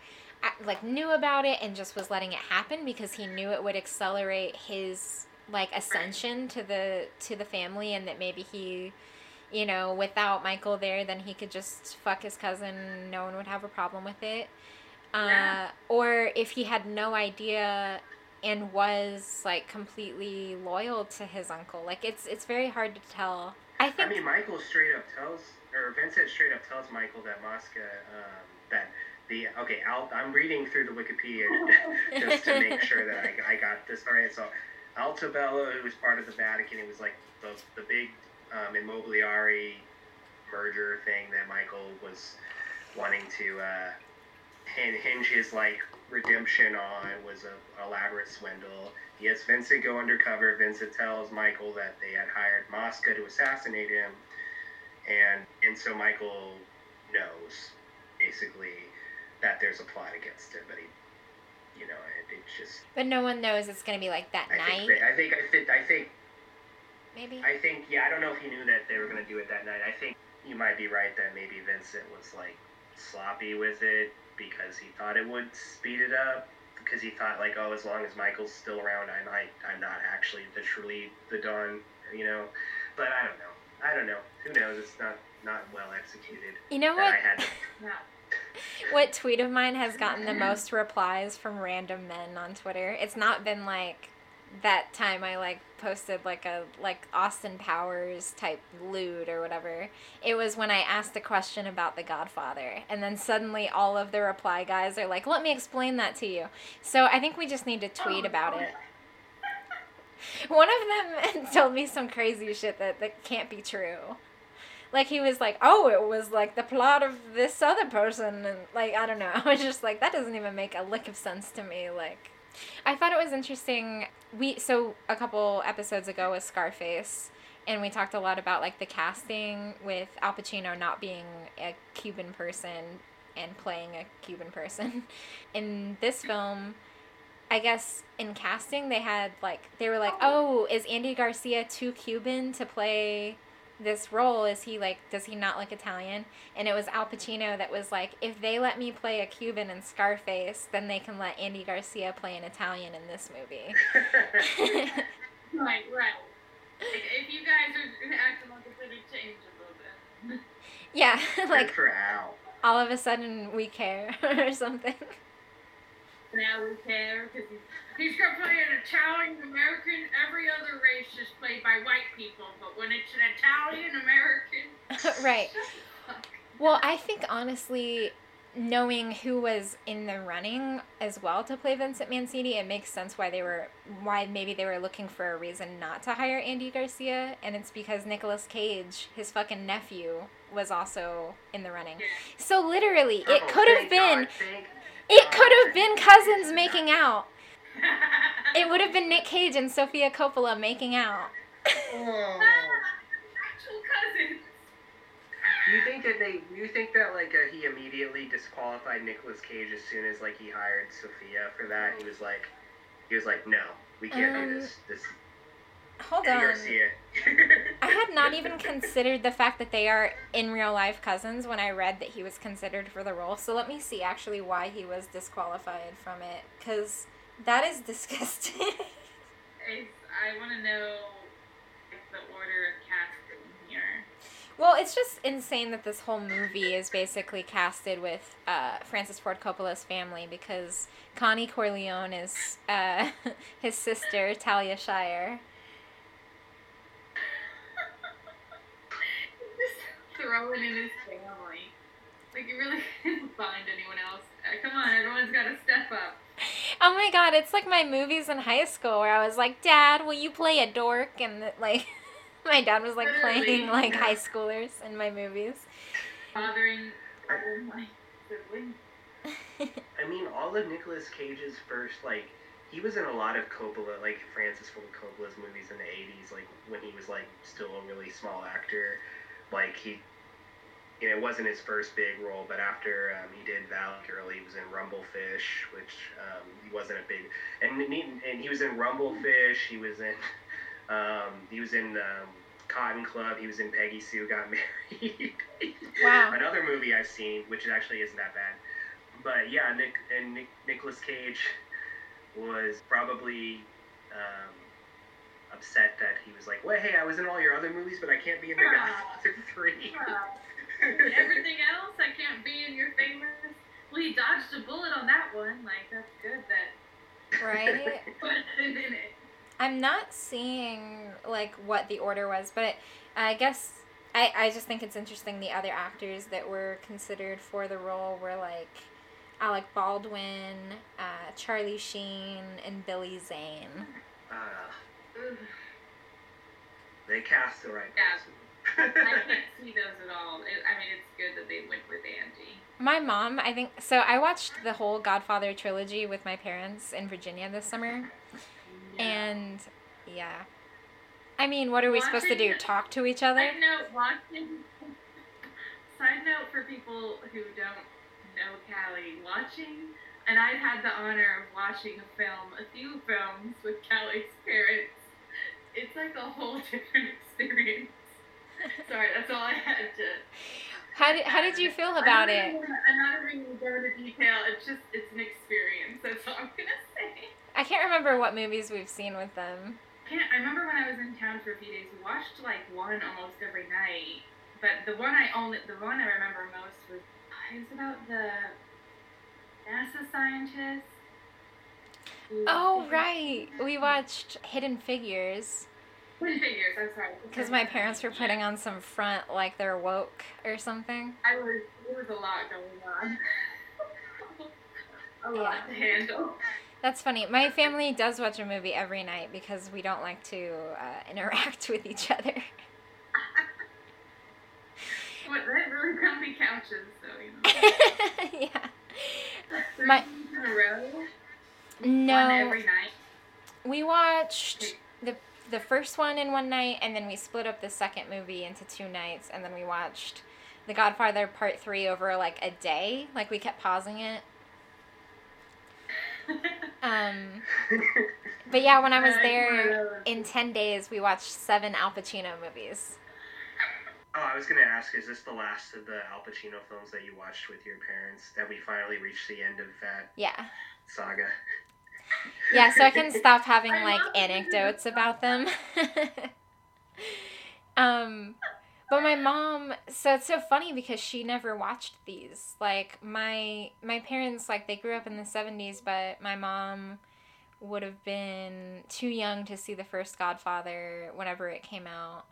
like knew about it and just was letting it happen because he knew it would accelerate his like ascension to the to the family and that maybe he you know without Michael there then he could just fuck his cousin no one would have a problem with it. Uh, Yeah. or if he had no idea and was like completely loyal to his uncle. Like it's it's very hard to tell I I mean, Michael straight up tells, or Vincent straight up tells Michael that Mosca, um, that the okay, I'll, I'm reading through the Wikipedia just to make sure that I, I got this right. So, Altobello, who was part of the Vatican, it was like the the big um, Immobiliare merger thing that Michael was wanting to uh, hinge his like redemption on was a elaborate swindle. He has Vincent go undercover. Vincent tells Michael that they had hired Mosca to assassinate him, and and so Michael knows basically that there's a plot against him, but he, you know, it, it's just. but no one knows it's gonna be like that I night think, I think I think I think maybe I think yeah. I don't know if he knew that they were gonna do it that night. I think you might be right that maybe Vincent was like sloppy with it because he thought it would speed it up. Because he thought like, oh, as long as Michael's still around, I might, I'm not actually the truly the Don, you know. But I don't know. I don't know. Who knows? It's not not well executed. you know what I had. No. what tweet of mine has gotten the mm-hmm. most replies from random men on Twitter? It's not been like that time I like posted like a like Austin Powers type lewd or whatever. It was when I asked a question about The Godfather, and then suddenly all of the reply guys are like, "Let me explain that to you." So I think we just need to tweet oh, about it. One of them told me some crazy shit that that can't be true. Like he was like, "Oh, it was like the plot of this other person," and like I don't know. I was just like, that doesn't even make a lick of sense to me. Like, I thought it was interesting. We so a couple episodes ago with Scarface, and we talked a lot about like the casting with Al Pacino not being a Cuban person, and playing a Cuban person. In this film, I guess in casting they had like they were like, "Oh, oh is Andy Garcia too Cuban to play this role? Is he like does he not like Italian?" And it was Al Pacino that was like, "If they let me play a Cuban in Scarface, then they can let Andy Garcia play an Italian in this movie." Right, right. Like, if you guys are acting like it's gonna change a little bit. yeah, like for Al. all of a sudden we care or something. Now we care because he's, he's gonna play an Italian American. Every other race is played by white people, but when it's an Italian American, right. Well, I think honestly, knowing who was in the running as well to play Vincent Mancini, it makes sense why they were why maybe they were looking for a reason not to hire Andy Garcia, and it's because Nicolas Cage, his fucking nephew, was also in the running. Yeah. So literally, it could have been God, thank it could have been cousins making out. It would have been Nick Cage and Sofia Coppola making out. Oh. actual cousins. Do you think that they? Do you think that like uh, he immediately disqualified Nicolas Cage as soon as like he hired Sofia for that? He was like, he was like, no, we can't Um, do this. This Hold on. I had not even considered the fact that they are in real life cousins when I read that he was considered for the role. So let me see actually why he was disqualified from it cuz that is disgusting. It's, I want to know the order of casting here. well, it's just insane that this whole movie is basically casted with uh, Francis Ford Coppola's family because Connie Corleone is uh, his sister, Talia Shire. Just throwing in his family. Like, you really couldn't find anyone else. Uh, come on, everyone's got to step up. Oh my god, it's like my movies in high school where I was like, Dad, will you play a dork? And like, my dad was like Literally. playing like high schoolers in my movies. Bothering, bothering my sibling. I mean, all of Nicolas Cage's first like. He was in a lot of Coppola, like Francis Ford Coppola's movies in the '80s, like when he was like still a really small actor. Like he, you know, it wasn't his first big role, but after um, he did Valley Girl, he was in Rumblefish, which um, he wasn't a big, and he- and he was in Rumblefish. He was in, um, he was in um, Cotton Club. He was in Peggy Sue Got Married. Wow. Another movie I've seen, which actually isn't that bad, but yeah, Nick and Nick, Nicolas Cage was probably um, upset that he was like, "Well, hey, I was in all your other movies, but I can't be in The Godfather 3. Everything else, I can't be in your famous. Well, he dodged a bullet on that one. Like, that's good that Right? put him in it. I'm not seeing like what the order was, but I guess I, I just think it's interesting the other actors that were considered for the role were like Alec Baldwin, uh, Charlie Sheen, and Billy Zane. Uh, they cast the right Yeah. Person. I can't see those at all. It, I mean, it's good that they went with Andy. My mom, I think, so I watched the whole Godfather trilogy with my parents in Virginia this summer. And yeah. I mean, what are we supposed to do? Talk to each other? Side note, watching. Side note for people who don't know Callie, watching, and I've had the honor of watching a film, a few films with Callie's parents. It's like a whole different experience. Sorry, that's all I had to. How did, how did you feel about it? gonna- I'm not even gonna go into detail. It's just, it's an experience. That's all I'm gonna say. I can't remember what movies we've seen with them. can't. I remember when I was in town for a few days. We watched like one almost every night, but the one I only, the one I remember most was uh, it was about the NASA scientist. Oh, right. We watched Hidden Figures figures. I'm sorry. because my parents were putting on some front like they're woke or something. I was. There was a lot going on. a lot to handle. That's funny. My family does watch a movie every night because we don't like to uh, interact with each other. What? They really comfy couches, so you know. yeah. Three My- in a row. One No, every night. we watched the the first one in one night, and then we split up the second movie into two nights, and then we watched The Godfather Part 3 over like a day. Like we kept pausing it. Um, but yeah, when I was there in 10 days, we watched seven Al Pacino movies. Oh, I was gonna ask, is this the last of the Al Pacino films that you watched with your parents? That we finally reached the end of that Yeah. saga? Yeah, so I can stop having like anecdotes about them. um but my mom so it's so funny because she never watched these. Like my my parents like they grew up in the 70s, but my mom would have been too young to see the first Godfather whenever it came out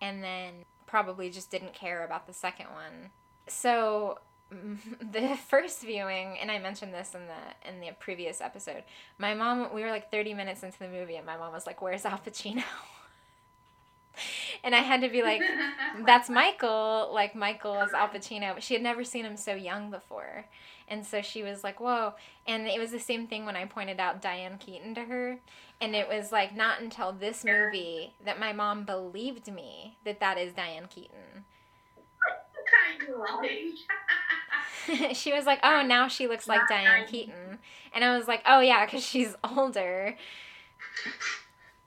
and then probably just didn't care about the second one. So the first viewing and I mentioned this in the in the previous episode my mom, we were like 30 minutes into the movie, and my mom was like, Where's Al Pacino? and I had to be like, That's Michael. Like, Michael is Al Pacino. But she had never seen him so young before. And so she was like, Whoa. And it was the same thing when I pointed out Diane Keaton to her. And it was like not until this movie that my mom believed me that that is Diane Keaton. Kind of. she was like, "Oh, now she looks like Diane. Keaton," and I was like, "Oh yeah, because she's older."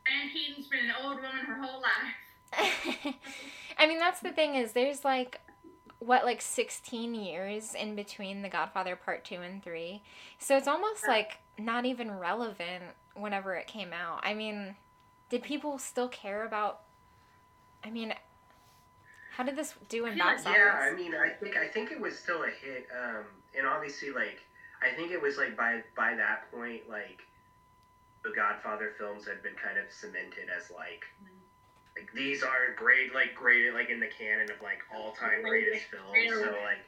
Diane Keaton's been an old woman her whole life. I mean, that's the thing is there's like what like 16 years in between The Godfather Part 2 and 3. So it's almost like not even relevant whenever it came out. I mean, did people still care about I mean, how did this do in I feel like, box office? Yeah, I mean, I think I think it was still a hit, um, and obviously, like, I think it was like by by that point, like, the Godfather films had been kind of cemented as like, like these are great, like great, like in the canon of like all time greatest films. So like,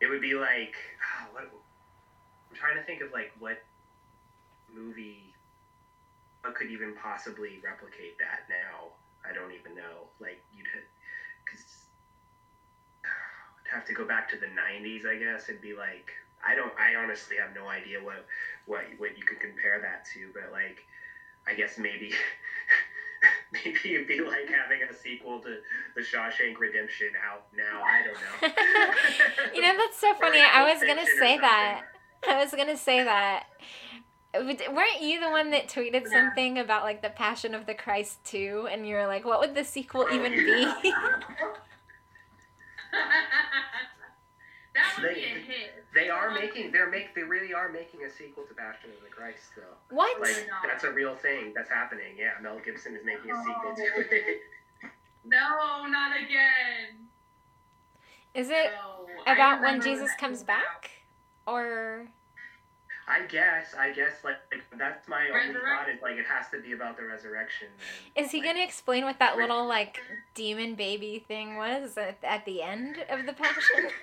it would be like, ah, what? I'm trying to think of like what movie, what could even possibly replicate that now. I don't even know. Like you'd, because I'd have to go back to the '90s. I guess it'd be like I don't. I honestly have no idea what what what you could compare that to. But like, I guess maybe. Maybe it'd be like having a sequel to The Shawshank Redemption out now. I don't know. you know that's so funny. I was going to say that. I was gonna say that. But Weren't you the one that tweeted Yeah. something about like the Passion of the Christ too? and you were like, what would the sequel even be? that would be They- a hit. They are making. They're make. They really are making a sequel to Passion of the Christ, though. what? Like that's a real thing that's happening. Yeah, Mel Gibson is making a sequel to it. No, not again. Is it No. About when Jesus comes back? Or I guess. I guess. Like, like, that's my only thought. Is like it has to be about the resurrection. Then. is he Like, gonna explain what that little like demon baby thing was at, at the end of the Passion?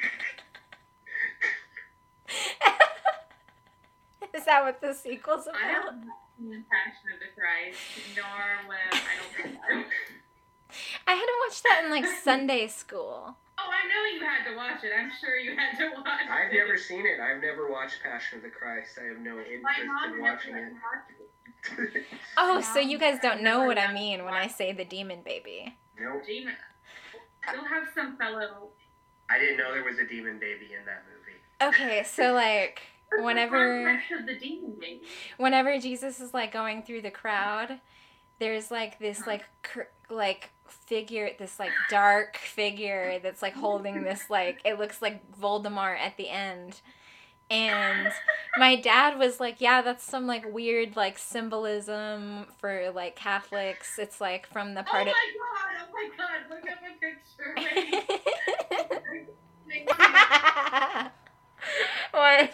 Is that what the sequel's about? I about? haven't seen Passion of the Christ, nor will I don't think so. I had to watch that in like Sunday school. Oh, I know you had to watch it. I'm sure you had to watch it. I've never seen it. I've never watched Passion of the Christ. I have no My interest mom in watching it. it. Oh, so you guys don't know what I mean when. I say the demon baby. nope. Demon. You'll have some fellow. I didn't know there was a demon baby in that movie. Okay, so like whenever context of the demon baby? whenever Jesus is like going through the crowd, there's like this uh-huh. like cr- like figure, this like dark figure that's like holding this like it looks like Voldemort at the end. And my dad was like, "Yeah, that's some like weird like symbolism for like Catholics. It's like from the part Oh part my of god! Oh my god! Look at a picture. Wait. what?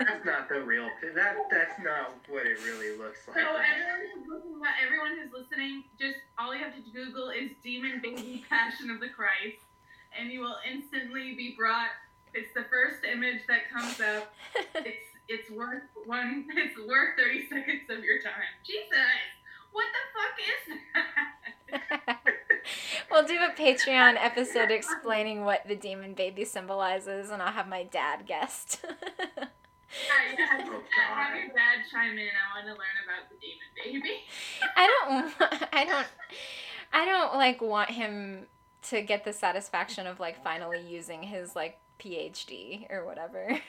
That's not the real. That that's not what it really looks like. So everyone who's listening, everyone who's listening, just all you have to Google is "Demon Baby Passion of the Christ," and you will instantly be brought. It's the first image that comes up. It's it's worth one. It's worth thirty seconds of your time. Jesus, what the fuck is that? we'll do a Patreon episode explaining what the demon baby symbolizes, and I'll have my dad guest. Yeah, Oh, have your dad chime in. I want to learn about the demon baby. I don't. I don't. I don't like want him to get the satisfaction of like finally using his like PhD or whatever.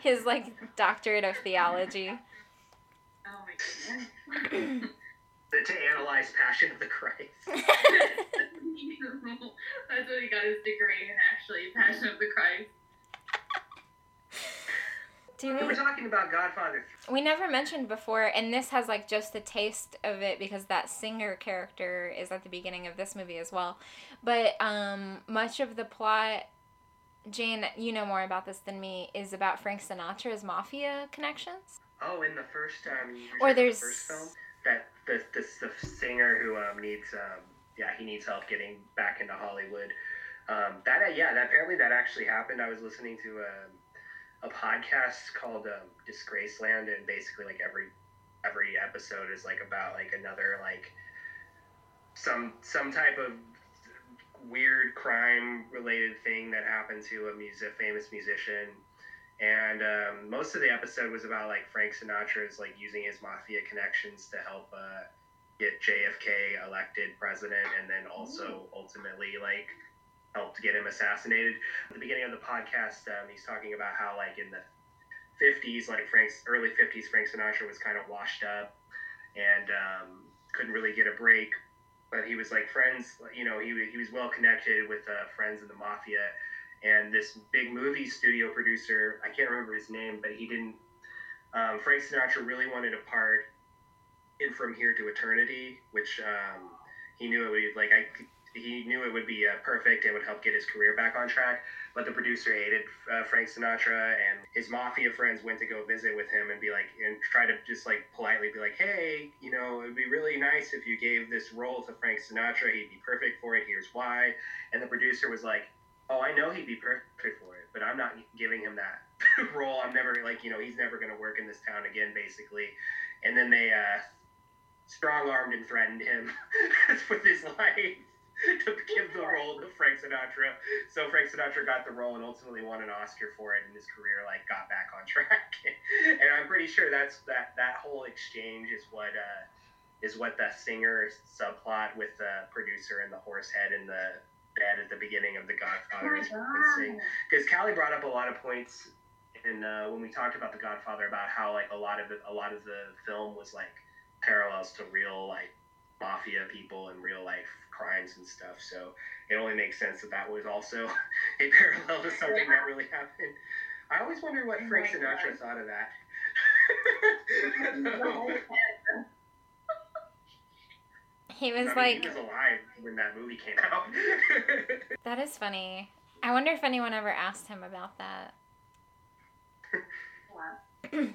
his like doctorate of theology. Oh my goodness. to analyze Passion of the Christ. That's what he got his degree in, actually, Passion of the Christ. Do We were we, talking about Godfather. we never mentioned before, and this has like just a taste of it because that singer character is at the beginning of this movie as well. But um, much of the plot, Jane, you know more about this than me, is about Frank Sinatra's mafia connections. Oh, in the first um, Or said the there's- first film that the the, the singer who um needs um yeah he needs help getting back into Hollywood. Um, that uh, yeah that apparently that actually happened. I was listening to um, a podcast called um, Disgraceland, and basically like every every episode is like about like another like some some type of weird crime related thing that happened to a music famous musician and um, most of the episode was about like Frank Sinatra's like using his mafia connections to help uh, get JFK elected president, and then also ultimately like helped get him assassinated. At the beginning of the podcast, um, he's talking about how like in the 50s, like Frank's early 50s, Frank Sinatra was kind of washed up and um, couldn't really get a break. But he was like friends, you know, he, he was well connected with uh, friends in the mafia and this big movie studio producer i can't remember his name but he didn't um, frank sinatra really wanted a part in from here to eternity which um, he knew it would like i he knew it would be uh, perfect and would help get his career back on track but the producer hated uh, frank sinatra and his mafia friends went to go visit with him and be like and try to just like politely be like hey you know it would be really nice if you gave this role to frank sinatra. He'd be perfect for it. Here's why. And the producer was like oh, I know he'd be perfect for it, but I'm not giving him that role. I'm never like, you know, he's never going to work in this town again, basically. And then they uh, strong armed and threatened him with his life to give the role to Frank Sinatra. So Frank Sinatra got the role and ultimately won an Oscar for it, and his career like got back on track. and I'm pretty sure that's that that whole exchange is what. Uh, is what the singer subplot with the producer and the horse head and the bed at the beginning of The Godfather. Because Callie brought up a lot of points, and uh, when we talked about The Godfather, about how like a lot of the, a lot of the film was like parallels to real like mafia people and real life crimes and stuff. So it only makes sense that that was also a parallel to something that really happened. I always wonder what Frank Sinatra thought of that. He was I mean, like, he was alive when that movie came out. that is funny. I wonder if anyone ever asked him about that.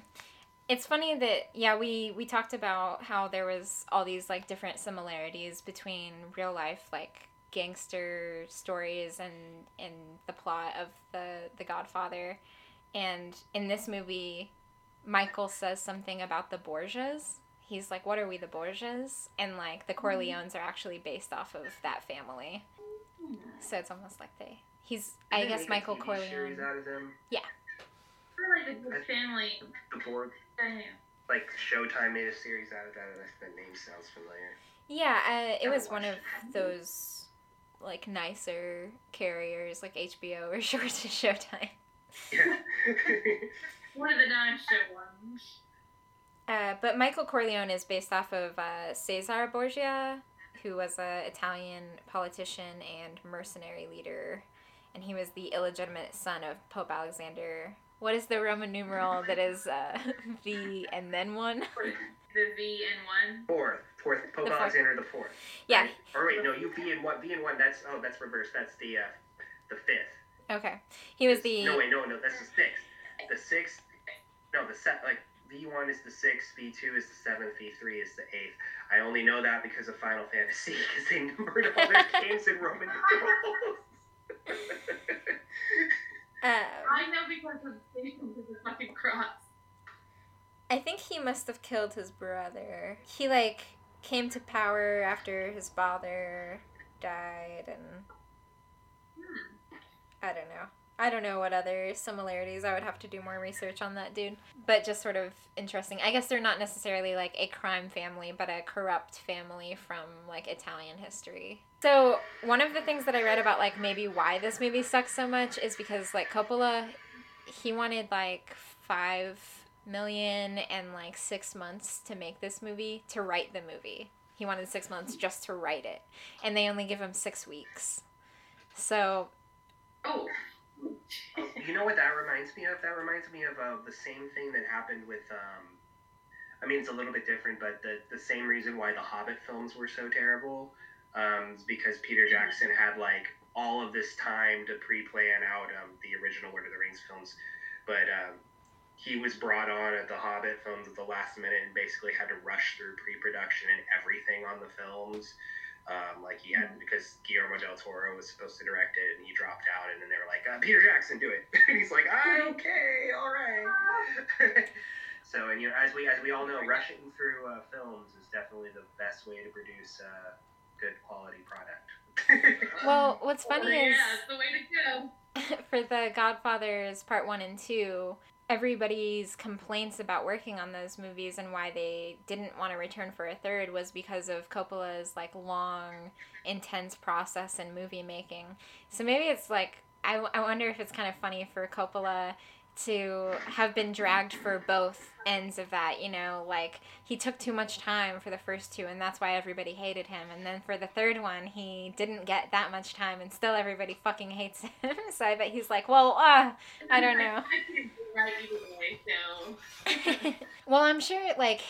It's funny that yeah we we talked about how there was all these like different similarities between real life like gangster stories and and the plot of the the Godfather, and in this movie, Michael says something about the Borgias. He's like, "What are we, the Borgias?" And like the Corleones are actually based off of that family, so it's almost like they. He's I Didn't guess make a Michael TV Corleone. series out of them. I like the family. The board, Damn. like Showtime made a series out of that. and That name sounds familiar. Yeah, uh, it was one of watched those like nicer carriers like HBO or short to Showtime. Yeah. One of the non-show ones. Uh, but Michael Corleone is based off of uh, Cesare Borgia, who was an Italian politician and mercenary leader, and he was the illegitimate son of Pope Alexander. What is the Roman numeral that is uh, V and then one? The V and one. fourth, fourth, Pope The fourth. Alexander the Fourth. Yeah. Right? Or wait, no, you V and one, V and one. That's oh, that's reversed. That's the uh, the fifth. Okay, he was the No, wait, no, no, that's the sixth. The sixth. No, the set like V one is the sixth, V two is the seventh, V three is the eighth. I only know that because of Final Fantasy, because they numbered all their games in Roman numerals. Uh, I know because of because of the fucking cross. I think he must have killed his brother. He like came to power after his father died and Hmm. I don't know. I don't know what other similarities. I would have to do more research on that dude. But just sort of interesting. I guess they're not necessarily like a crime family, but a corrupt family from like Italian history. So, one of the things that I read about like maybe why this movie sucks so much is because like Coppola he wanted like 5 million and like 6 months to make this movie, to write the movie. He wanted 6 months just to write it. And they only give him 6 weeks. So, Oh. You know what that reminds me of? That reminds me of uh, the same thing that happened with. Um, I mean, it's a little bit different, but the the same reason why the Hobbit films were so terrible um, is because Peter Jackson had like all of this time to pre-plan out um, the original Lord of the Rings films, but um, he was brought on at the Hobbit films at the last minute and basically had to rush through pre-production and everything on the films. Um, like he had because Guillermo del Toro was supposed to direct it and he dropped out and then they were like uh, Peter Jackson do it. And he's like ah, okay all right. So and you know as we as we all know rushing through uh, films is definitely the best way to produce a good quality product. Well, what's funny yeah, is that's the way to go. for the Godfathers Part 1 and 2, everybody's complaints about working on those movies and why they didn't want to return for a third was because of Coppola's like long, intense process in movie making. So maybe it's like I, I wonder if it's kind of funny for Coppola to have been dragged for both ends of that, you know, like he took too much time for the first two and that's why everybody hated him. And then for the third one, he didn't get that much time and still everybody fucking hates him. so I bet he's like, well, uh, I don't know. I can do right either way, so. well, I'm sure, like,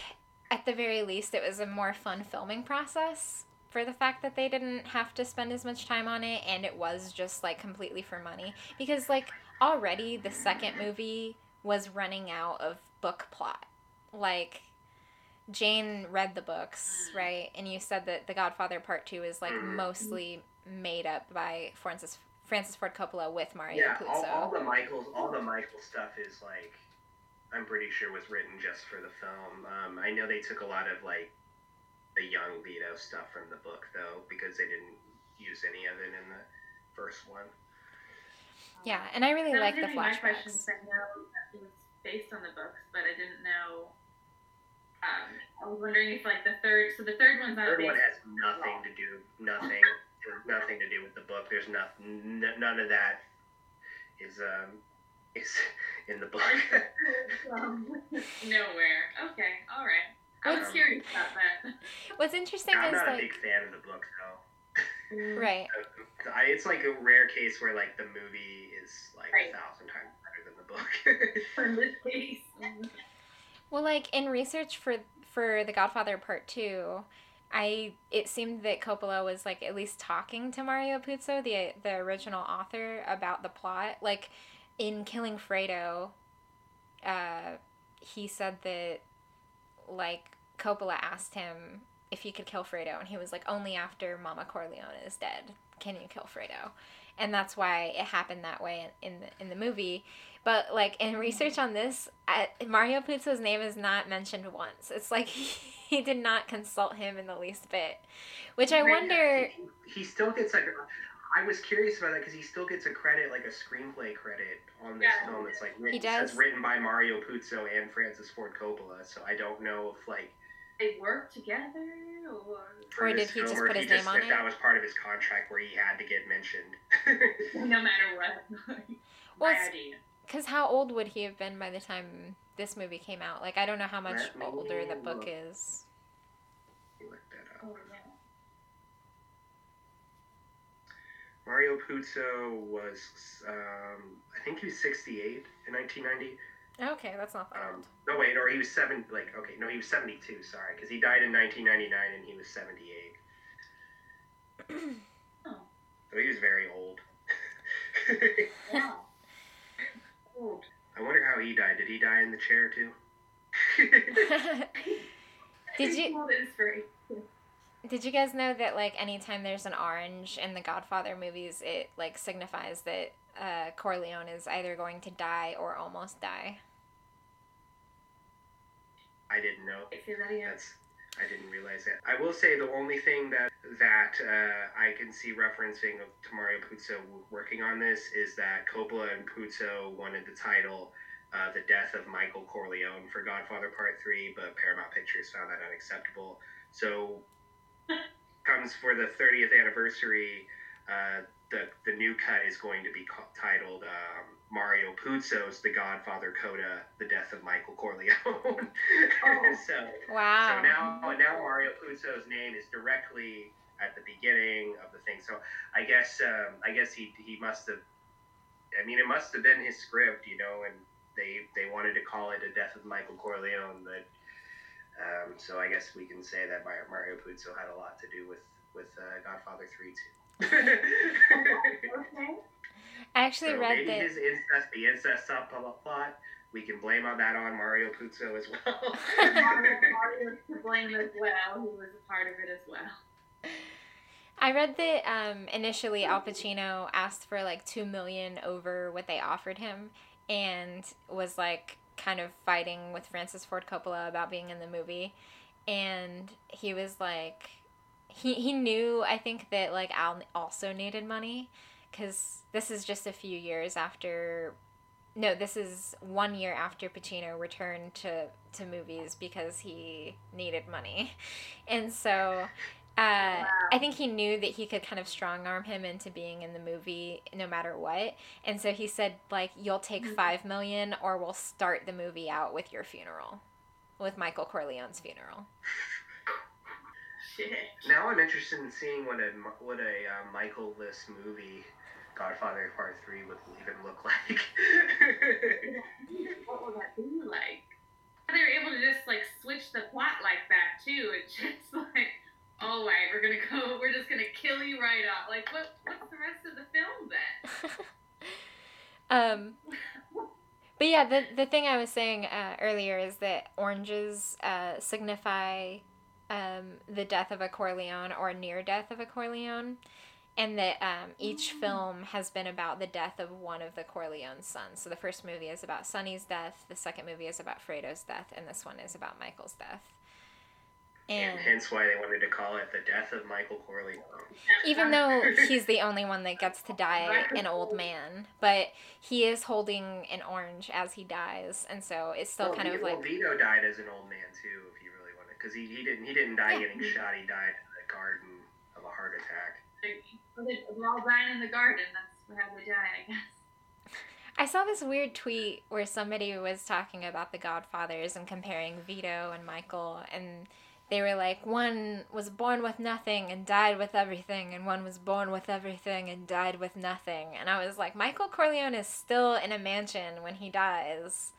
at the very least, it was a more fun filming process for the fact that they didn't have to spend as much time on it and it was just, like, completely for money. Because, like, already the second movie was running out of book plot. Like, Jane read the books, right? And you said that The Godfather Part 2 is, like, Mhm. mostly made up by Francis. Francis Ford Coppola with Mario yeah all, Puzo. all the Michaels all the Michael stuff is like I'm pretty sure was written just for the film um, I know they took a lot of like the young Vito stuff from the book though because they didn't use any of it in the first one yeah, and I really That like the gonna My question, I know it was based on the books, but I didn't know. Um, I was wondering if like the third, so the third one's not third based. one has nothing to do nothing nothing to do with the book there's nothing n- none of that is um is in the book um, nowhere. Okay, all right. I was Um, curious about that. What's interesting I'm is not a like big fan of the book though right. I, it's like a rare case where like the movie is like Right. a thousand times better than the book. In this case, Well, like in research for for The Godfather Part Two, I it seemed that Coppola was like at least talking to Mario Puzo, the the original author, about the plot. Like in Killing Fredo, uh, he said that like Coppola asked him if he could kill Fredo, and he was like, only after Mama Corleone is dead can you kill Fredo, and that's why it happened that way in, in the in the movie. But like in research on this, I, Mario Puzo's name is not mentioned once. It's like he, he did not consult him in the least bit, which I wonder. He, he still gets like. I was curious about that because he still gets a credit, like a screenplay credit on this Yeah. film. It's like written, He does? says written by Mario Puzo and Francis Ford Coppola. So I don't know if like they work together, or Or did he just put his name on it? if it? that was part of his contract where he had to get mentioned. no matter what. Well, My it's- idea. Because how old would he have been by the time this movie came out? Like I don't know how much Let me older the book look. is. Look that up. Oh yeah. Mario Puzo was, um, I think he was 68 in 1990. Okay, that's not that Um, old. no, wait, or he was seven. Like, okay, no, he was 72. Sorry, because he died in 1999 and he was 78. Oh. So he was very old. Yeah. Old. I wonder how he died. Did he die in the chair too? Did you- Old is very. Did you guys know that like anytime there's an orange in the Godfather movies, it like signifies that uh, Corleone is either going to die or almost die. I didn't know. Say that again. That's. I didn't realize it. I will say the only thing that that uh, I can see referencing of to Mario Puzo working on this is that Coppola and Puzo wanted the title uh, "The Death of Michael Corleone" for Godfather Part Three, but Paramount Pictures found that unacceptable. So comes for the 30th anniversary. Uh, the the new cut is going to be ca- titled um, Mario Puzo's The Godfather Coda: The Death of Michael Corleone. Oh. so Wow. so now now Mario Puzo's name is directly at the beginning of the thing. So I guess um, I guess he he must have. I mean, it must have been his script, you know, and they they wanted to call it a Death of Michael Corleone, but. Um, so I guess we can say that Mario Mario Puzo had a lot to do with with uh, Godfather Three too. Okay. I actually so read maybe that. his incest, the incest subplot, we can blame on that on Mario Puzo as well. Mario to blame as well, who was a part of it as well. I read that um, initially Al Pacino asked for like two million over what they offered him, and was like kind of fighting with Francis Ford Coppola about being in the movie, and he was like, he he knew I think that like Al also needed money, because this is just a few years after. No, this is one year after Pacino returned to, to movies because he needed money. And so uh, I think he knew that he could kind of strong arm him into being in the movie no matter what. And so he said, like, you'll take Mhm. five million or we'll start the movie out with your funeral. With Michael Corleone's funeral. Shit. now I'm interested in seeing what a what a uh, Michael-less movie Godfather Part Three would even look like. what would that be like? They were able to just like switch the plot like that too. It's just like, all right, we're gonna go. We're just gonna kill you right off. Like, what? What's the rest of the film then? um, but yeah, the, the thing I was saying uh, earlier is that oranges uh, signify um, the death of a Corleone or near death of a Corleone. And that um, each Mm. film has been about the death of one of the Corleone's sons. So the first movie is about Sonny's death, the second movie is about Fredo's death, and this one is about Michael's death. and And hence why they wanted to call it the death of Michael Corleone. even though he's the only one that gets to die an old man, but he is holding an orange as he dies, and so it's still well, kind of like well, Vito died as an old man too, if you really wanted, because he, he didn't he didn't die Yeah. getting shot. He died in the garden of a heart attack. We're all dying in the garden. That's how they die, I guess. I saw this weird tweet where somebody was talking about the Godfathers and comparing Vito and Michael, and they were like, one was born with nothing and died with everything, and one was born with everything and died with nothing. And I was like, Michael Corleone is still in a mansion when he dies.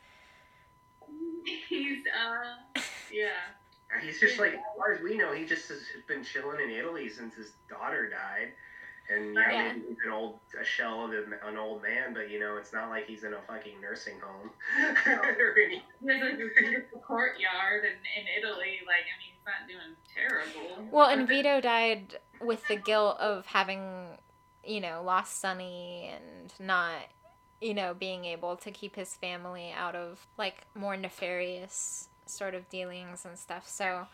He's uh, yeah. He's just like, as far as we know, he just has been chilling in Italy since his daughter died. And oh, yeah, Yeah. maybe he's an old a shell of an an old man, but you know, it's not like he's in a fucking nursing home. or any- There's a beautiful courtyard in, in Italy. Like, I mean, he's not doing terrible. Well, and Vito died with the guilt of having, you know, lost Sonny and not, you know, being able to keep his family out of like more nefarious sort of dealings and stuff. So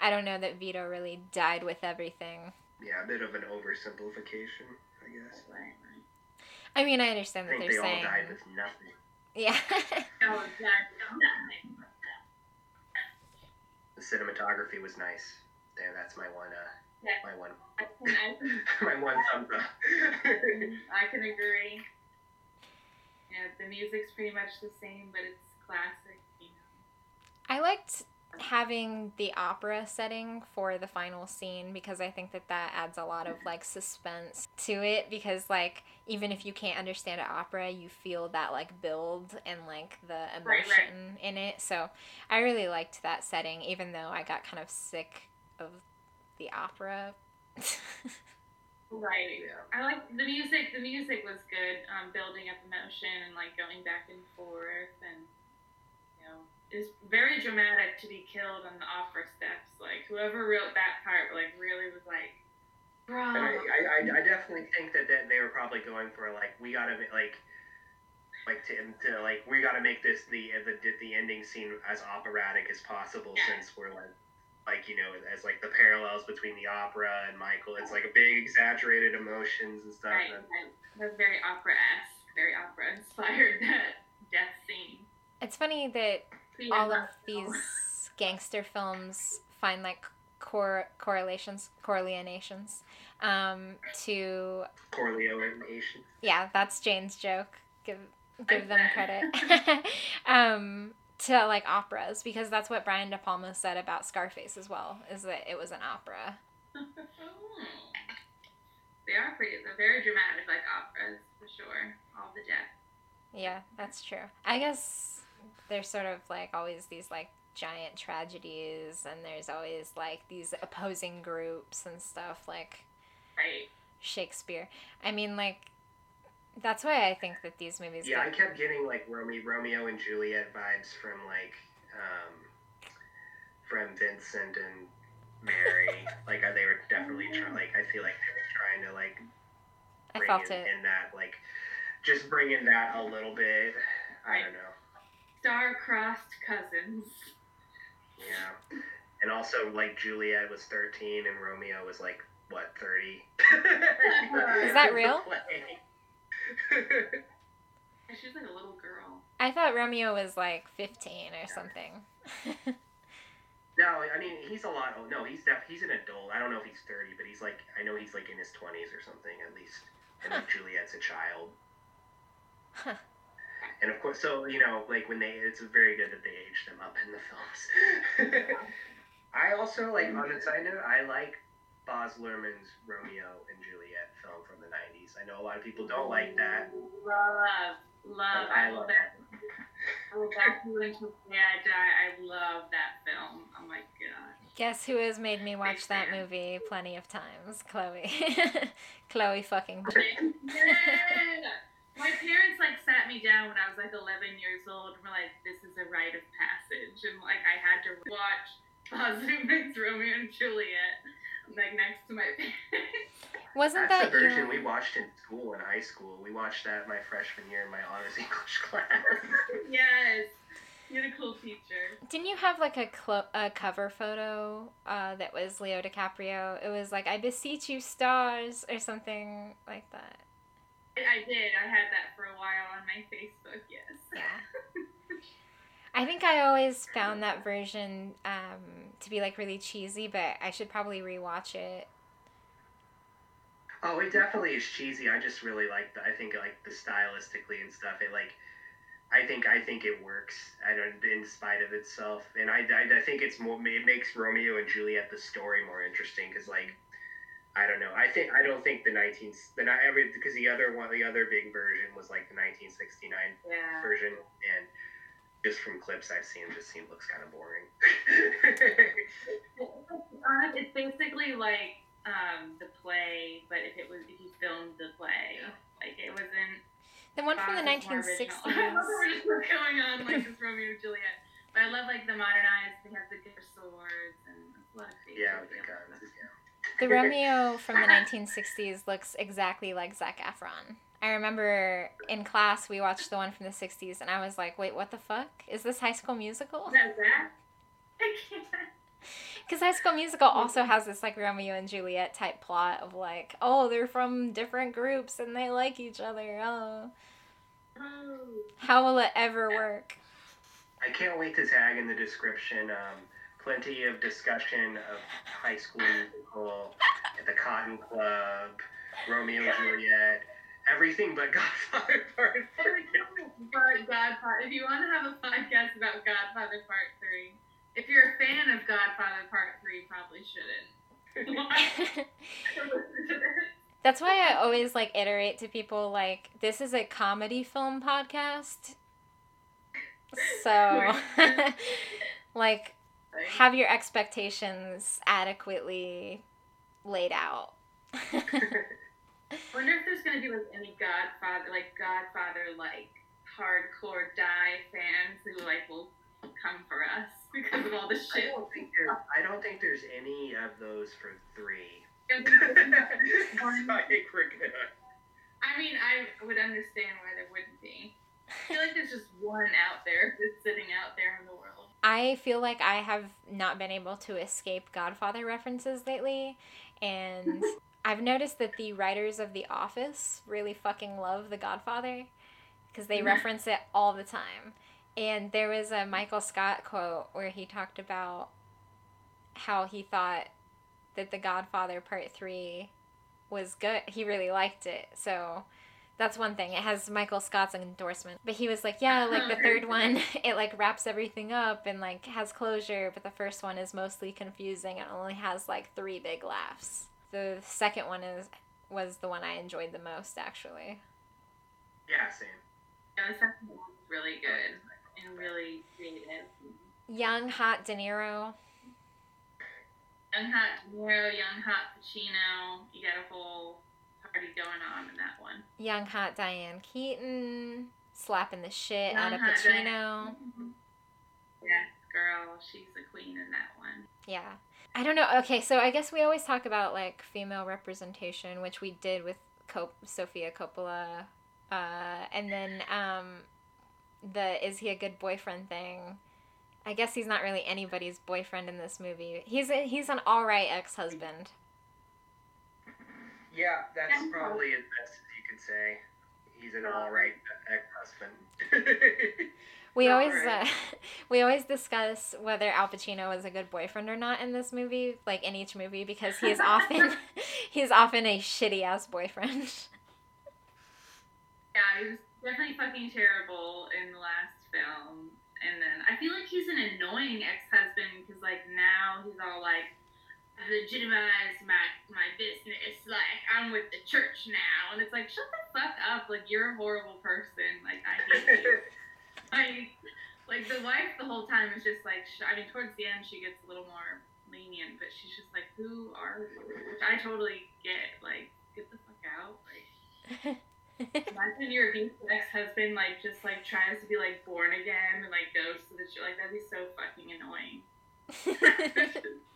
I don't know that Vito really died with everything. yeah, a bit of an oversimplification, I guess. Right, right. I mean, I I understand that think they're they all saying. died with nothing. Yeah. No. Nothing. The cinematography was nice. There, that's my one. Uh, Yeah. my one. I can, I can, my one thumbs up. I can agree. Yeah, the music's pretty much the same, but it's classic. I liked having the opera setting for the final scene because I think that that adds a lot of like suspense to it because like even if you can't understand an opera you feel that like build and like the right. emotion in it so I really liked that setting even though I got kind of sick of the opera Right. I like the music. The music was good, um, building up emotion and like going back and forth, and it's very dramatic to be killed on the opera steps. Like whoever wrote that part, like really was like, bro. I, I, I, I definitely think that, that they were probably going for like we gotta ma- like like to, to like we gotta make this the the the ending scene as operatic as possible Yeah. since we're like like you know as like the parallels between the opera and Michael. It's like a big exaggerated emotions and stuff. Right, and- right. That's very opera esque, very opera inspired that death scene. It's funny that But yeah, all of these gangster films find like cor- correlations, correlations um, to Correlation. yeah, that's Jane's joke. Give give them credit. um, to like operas because that's what Brian De Palma said about Scarface as well. Is that it was an opera. they are pretty. They're very dramatic, like operas for sure. All the death. Yeah, that's true. I guess there's sort of like always these like giant tragedies and there's always like these opposing groups and stuff like Right. Shakespeare. I mean like that's why I think that these movies Yeah, I kept getting like Romeo, Romeo and Juliet vibes from like um, from Vincent and Mary. like uh, they were definitely trying. Like I feel like they were trying to like I felt in, it. in that like just bring in that a little bit. I don't know. Star-crossed cousins. Yeah, and also like Juliet was thirteen and Romeo was like what thirty. Is that real? She's like a little girl. I thought Romeo was like 15 or something. No, I mean he's a lot. Oh no, he's def- he's an adult. I don't know if he's thirty, but he's like I know he's like in his twenties or something at least. And like Juliet's a child. Huh. And of course, so you know, like when they, it's very good that they age them up in the films. I also like on a side note, I like Baz Luhrmann's Romeo and Juliet film from the '90s. I know a lot of people don't like that. Love, love. I I love love that. Oh, I love that feeling to the I die. I love that film. Oh my god. Guess who has made me watch that movie plenty of times? Chloe. Chloe fucking. Yeah. My parents like sat me down when I was like 11 years old and were like, "This is a rite of passage," and like I had to watch Baz Luhrmann's Romeo and Juliet, like next to my parents. Wasn't That's that the version your- we watched in school in high school. We watched that my freshman year in my honors English class. yes, you had a cool teacher. Didn't you have like a clo- a cover photo uh, that was Leo DiCaprio? It was like "I beseech you, stars" or something like that. I did. I had that for a while on my Facebook. Yes. Yeah. I think I always found that version um, to be like really cheesy, but I should probably rewatch it. Oh, it definitely is cheesy. I just really like the. I think like the stylistically and stuff. It like, I think I think it works. I don't in spite of itself, and I, I, I think it's more. It makes Romeo and Juliet the story more interesting because like, I don't know. I think I don't think the nineteen the not every because the other one the other big version was like the nineteen sixty nine Yeah. version and. Just from clips I've seen, it just seems looks kind of boring. It's basically like um, the play, but if it was if you filmed the play, like it wasn't. The one from the Baz was 1960s. original. I thought we were just going on like this Romeo and Juliet, but I love like the modernized. They have the good swords and a lot of yeah, the guns. Yeah. The Romeo from the 1960s looks exactly like Zac Efron. I remember in class we watched the one from the 60s and I was like, wait, what the fuck? Is this High School Musical? Is that that? Because High School Musical also has this like Romeo and Juliet type plot of like, oh, they're from different groups and they like each other. Oh, Oh. how will it ever work? I can't wait to tag in the description. Um, plenty of discussion of High School Musical, at the Cotton Club, Romeo and Juliet, everything but Godfather Part Three. But Godfather, if you want to have a podcast about Godfather Part 3, if you're a fan of Godfather Part 3, probably shouldn't. That's why I always like iterate to people like this is a comedy film podcast. So like have your expectations adequately laid out. wonder if there's gonna be like any Godfather, like Godfather, like hardcore die fans who like will come for us because of all the I shit. don't think there's. I don't think there's any of those for three. I I think we're gonna. mean, I would understand why there wouldn't be. I feel like there's just one out there that's sitting out there in the world. I feel like I have not been able to escape Godfather references lately, and I've noticed that the writers of The Office really fucking love The Godfather because they mm-hmm. reference it all the time. And there was a Michael Scott quote where he talked about how he thought that The Godfather Part 3 was good. He really liked it. So that's one thing. It has Michael Scott's endorsement. But he was like, yeah, like the third one, it like wraps everything up and like has closure, but the first one is mostly confusing and only has like three big laughs. The second one is was the one I enjoyed the most actually. Yeah, same. Yeah, the second one was really good and really creative. Young hot De Niro. Young hot De Niro, young hot Pacino. You got a whole party going on in that one. Young hot Diane Keaton slapping the shit Young out of Pacino. Yes, girl, she's the queen in that one. Yeah. I don't know. Okay, so I guess we always talk about like female representation, which we did with Cop- Sofia Coppola, uh, and then um, the is he a good boyfriend thing. I guess he's not really anybody's boyfriend in this movie. He's a, he's an all right ex husband. Yeah, that's Yeah. probably as best as you could say. He's an all right ex-husband. We All always right. uh, we always discuss whether Al Pacino is a good boyfriend or not in this movie, like in each movie, because he's often he's often a shitty ass boyfriend. Yeah, he was definitely fucking terrible in the last film. And then I feel like he's an annoying ex-husband because like now he's all like, I legitimize my my business. Like I'm with the church now, and it's like shut the fuck up. Like you're a horrible person. Like I hate you. like like the wife the whole time is just like sh- I mean towards the end she gets a little more lenient, but she's just like who are you? Which I totally get. Like get the fuck out. Like. Imagine your abusive ex-husband like just like tries to be like born again and like goes to the church. Like that'd be so fucking annoying.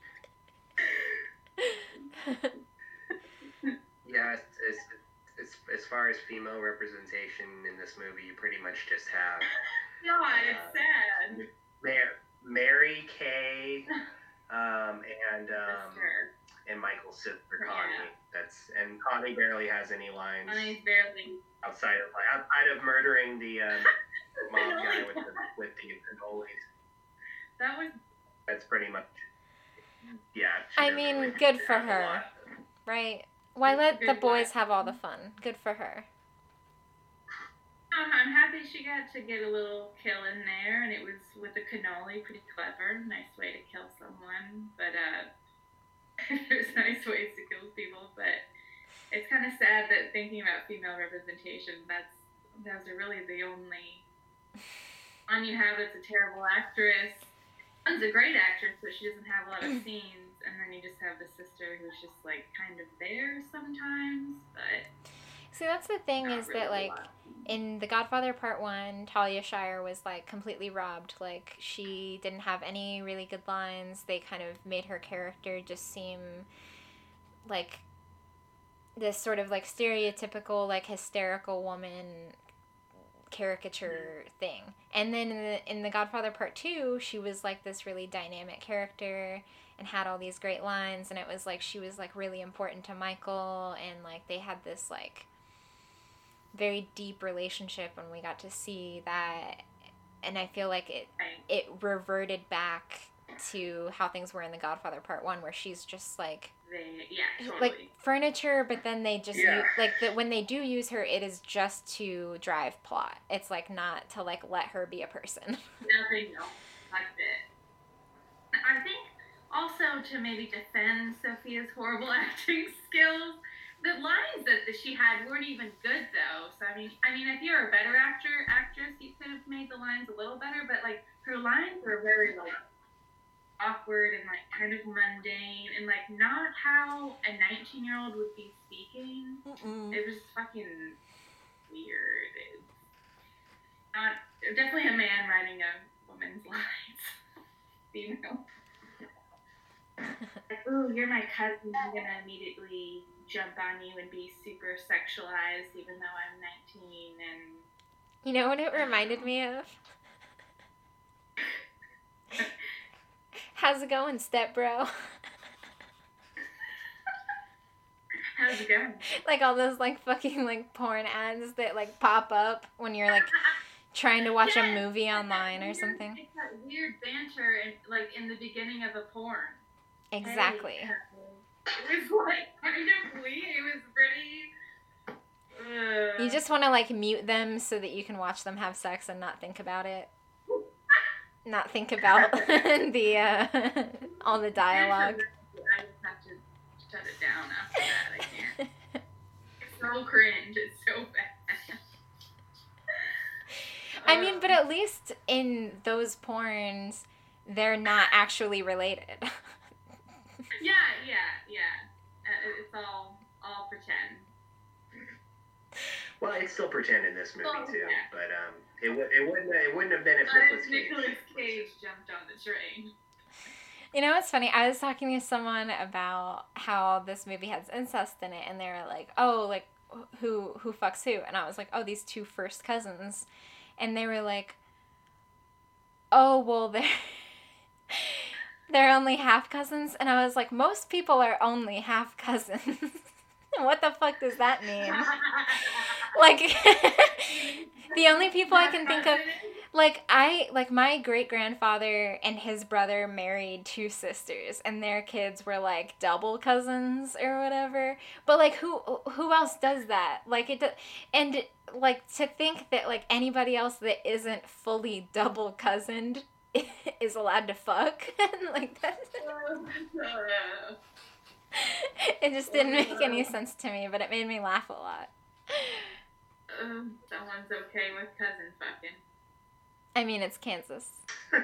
yeah, it's, it's, it's, as far as female representation in this movie, you pretty much just have God, it's sad. Mar- Mary Kay um, and um, and Michael's sister Yeah. Connie. That's and Connie barely has any lines Connie's barely. outside of like outside of murdering the um, mom guy with the with the cannolis. That was That's pretty much yeah. I mean, really good for her. right? Why let the boys wife. have all the fun? Good for her. Um, I'm happy she got to get a little kill in there, and it was with a cannoli, pretty clever. Nice way to kill someone, but uh, there's nice ways to kill people. But it's kind of sad that thinking about female representation, that's those are really the only one you have that's a terrible actress. One's a great actress, but she doesn't have a lot of scenes, and then you just have the sister who's just like kind of there sometimes, but See, that's the thing is really that like in The Godfather Part 1, Talia Shire was like completely robbed. Like she didn't have any really good lines. They kind of made her character just seem like this sort of like stereotypical like hysterical woman caricature thing. And then in the in The Godfather Part 2, she was like this really dynamic character and had all these great lines and it was like she was like really important to Michael and like they had this like very deep relationship and we got to see that and I feel like it Right. it reverted back to how things were in The Godfather Part 1 where she's just like They, yeah, totally. like furniture but then they just Yeah. u- like the, when they do use her it is just to drive plot. It's like not to like let her be a person. Nothing else. It. I think also to maybe defend Sofia's horrible acting skills, the lines that that she had weren't even good though. So I mean, I mean, if you're a better actor, actress, you could have made the lines a little better. But like her lines were very like awkward and like kind of mundane and like not how a 19 year old would be speaking. It was fucking weird. It's not definitely a man writing a woman's lines. Female. Like, ooh, you're my cousin. I'm gonna immediately jump on you and be super sexualized, even though I'm 19. And You know what it reminded me of? How's it going, step bro? How's it going? like all those like fucking like porn ads that like pop up when you're like trying to watch a movie online or something. It's that weird banter, in, like in the beginning of a porn. Exactly. Hey, it was like kind of weird. It was pretty. Uh, You just want to like mute them so that you can watch them have sex and not think about it. Not think about the uh, all the dialogue. I just have to shut it down after that. I can't. It's so cringe. It's so bad. I mean, but at least in those porns, they're not actually related. Yeah, yeah, yeah. Uh, It's all all pretend. Well, it's still pretend in this movie Oh, too, yeah. but um, it would it wouldn't it wouldn't have been if But Nicolas if Cage. Nicolas Cage jumped on the train. You know what's funny? I was talking to someone about how this movie has incest in it, and they were like, "Oh, like who who fucks who?" And I was like, "Oh, these two first cousins," and they were like, "Oh, well, they're they're only half cousins," and I was like, "Most people are only half cousins." what the fuck does that mean? Like, the only people I can think of like I like my great grandfather and his brother married two sisters and their kids were like double cousins or whatever. But like who who else does that? Like it do, and like to think that like anybody else that isn't fully double cousined is allowed to fuck like that it just didn't make any sense to me, but it made me laugh a lot. Um, someone's okay with cousin fucking. I mean, it's Kansas.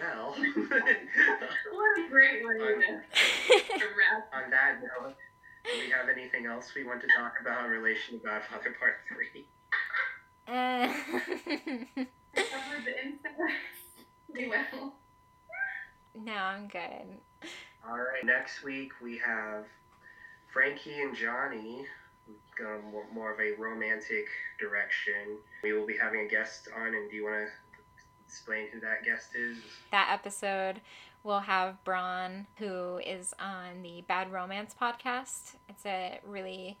Well, What a great way to, to wrap. on that note, do we have anything else we want to talk about in relation to Godfather Part Three? Uh, Cover the incest. We will. no, I'm good. All right. Next week we have Frankie and Johnny. Go more, more of a romantic direction. We will be having a guest on, and do you want to explain who that guest is? That episode will have Braun, who is on the Bad Romance podcast. It's a really,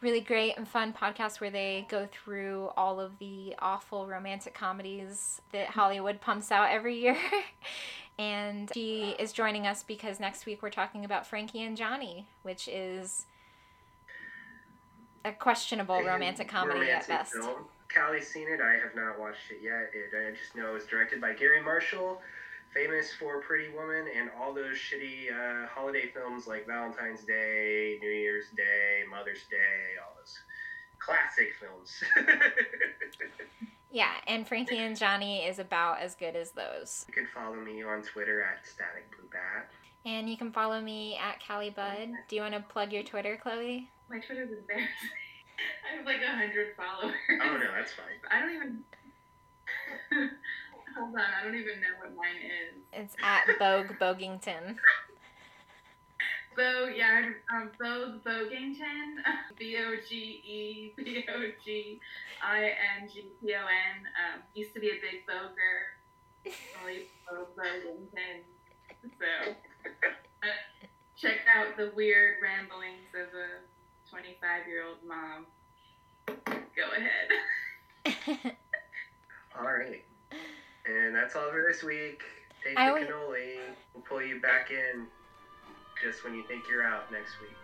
really great and fun podcast where they go through all of the awful romantic comedies that Hollywood pumps out every year. and she is joining us because next week we're talking about Frankie and Johnny, which is a questionable A romantic comedy at best. Film. Callie's seen it. I have not watched it yet. It, I just know it was directed by Garry Marshall, famous for Pretty Woman and all those shitty uh, holiday films like Valentine's Day, New Year's Day, Mother's Day, all those classic films. Yeah, and Frankie and Johnny is about as good as those. you can follow me on Twitter at Static Blue Bat. And you can follow me at Callie Bud. Do you want to plug your Twitter, Chloe? My Twitter's embarrassing. I have like a hundred followers. Oh no, that's fine. I don't even. Hold on, I don't even know what mine is. It's at Boge Bogington. Bo, yeah, um, Boge Bogington. B O G E B O G I N G T O N. Um, used to be a big boger. Only Boge Bogington. So, uh, check out the weird ramblings of a 25 year old mom. Go ahead. All right. And that's all for this week. Take I the would- cannoli. We'll pull you back in just when you think you're out next week.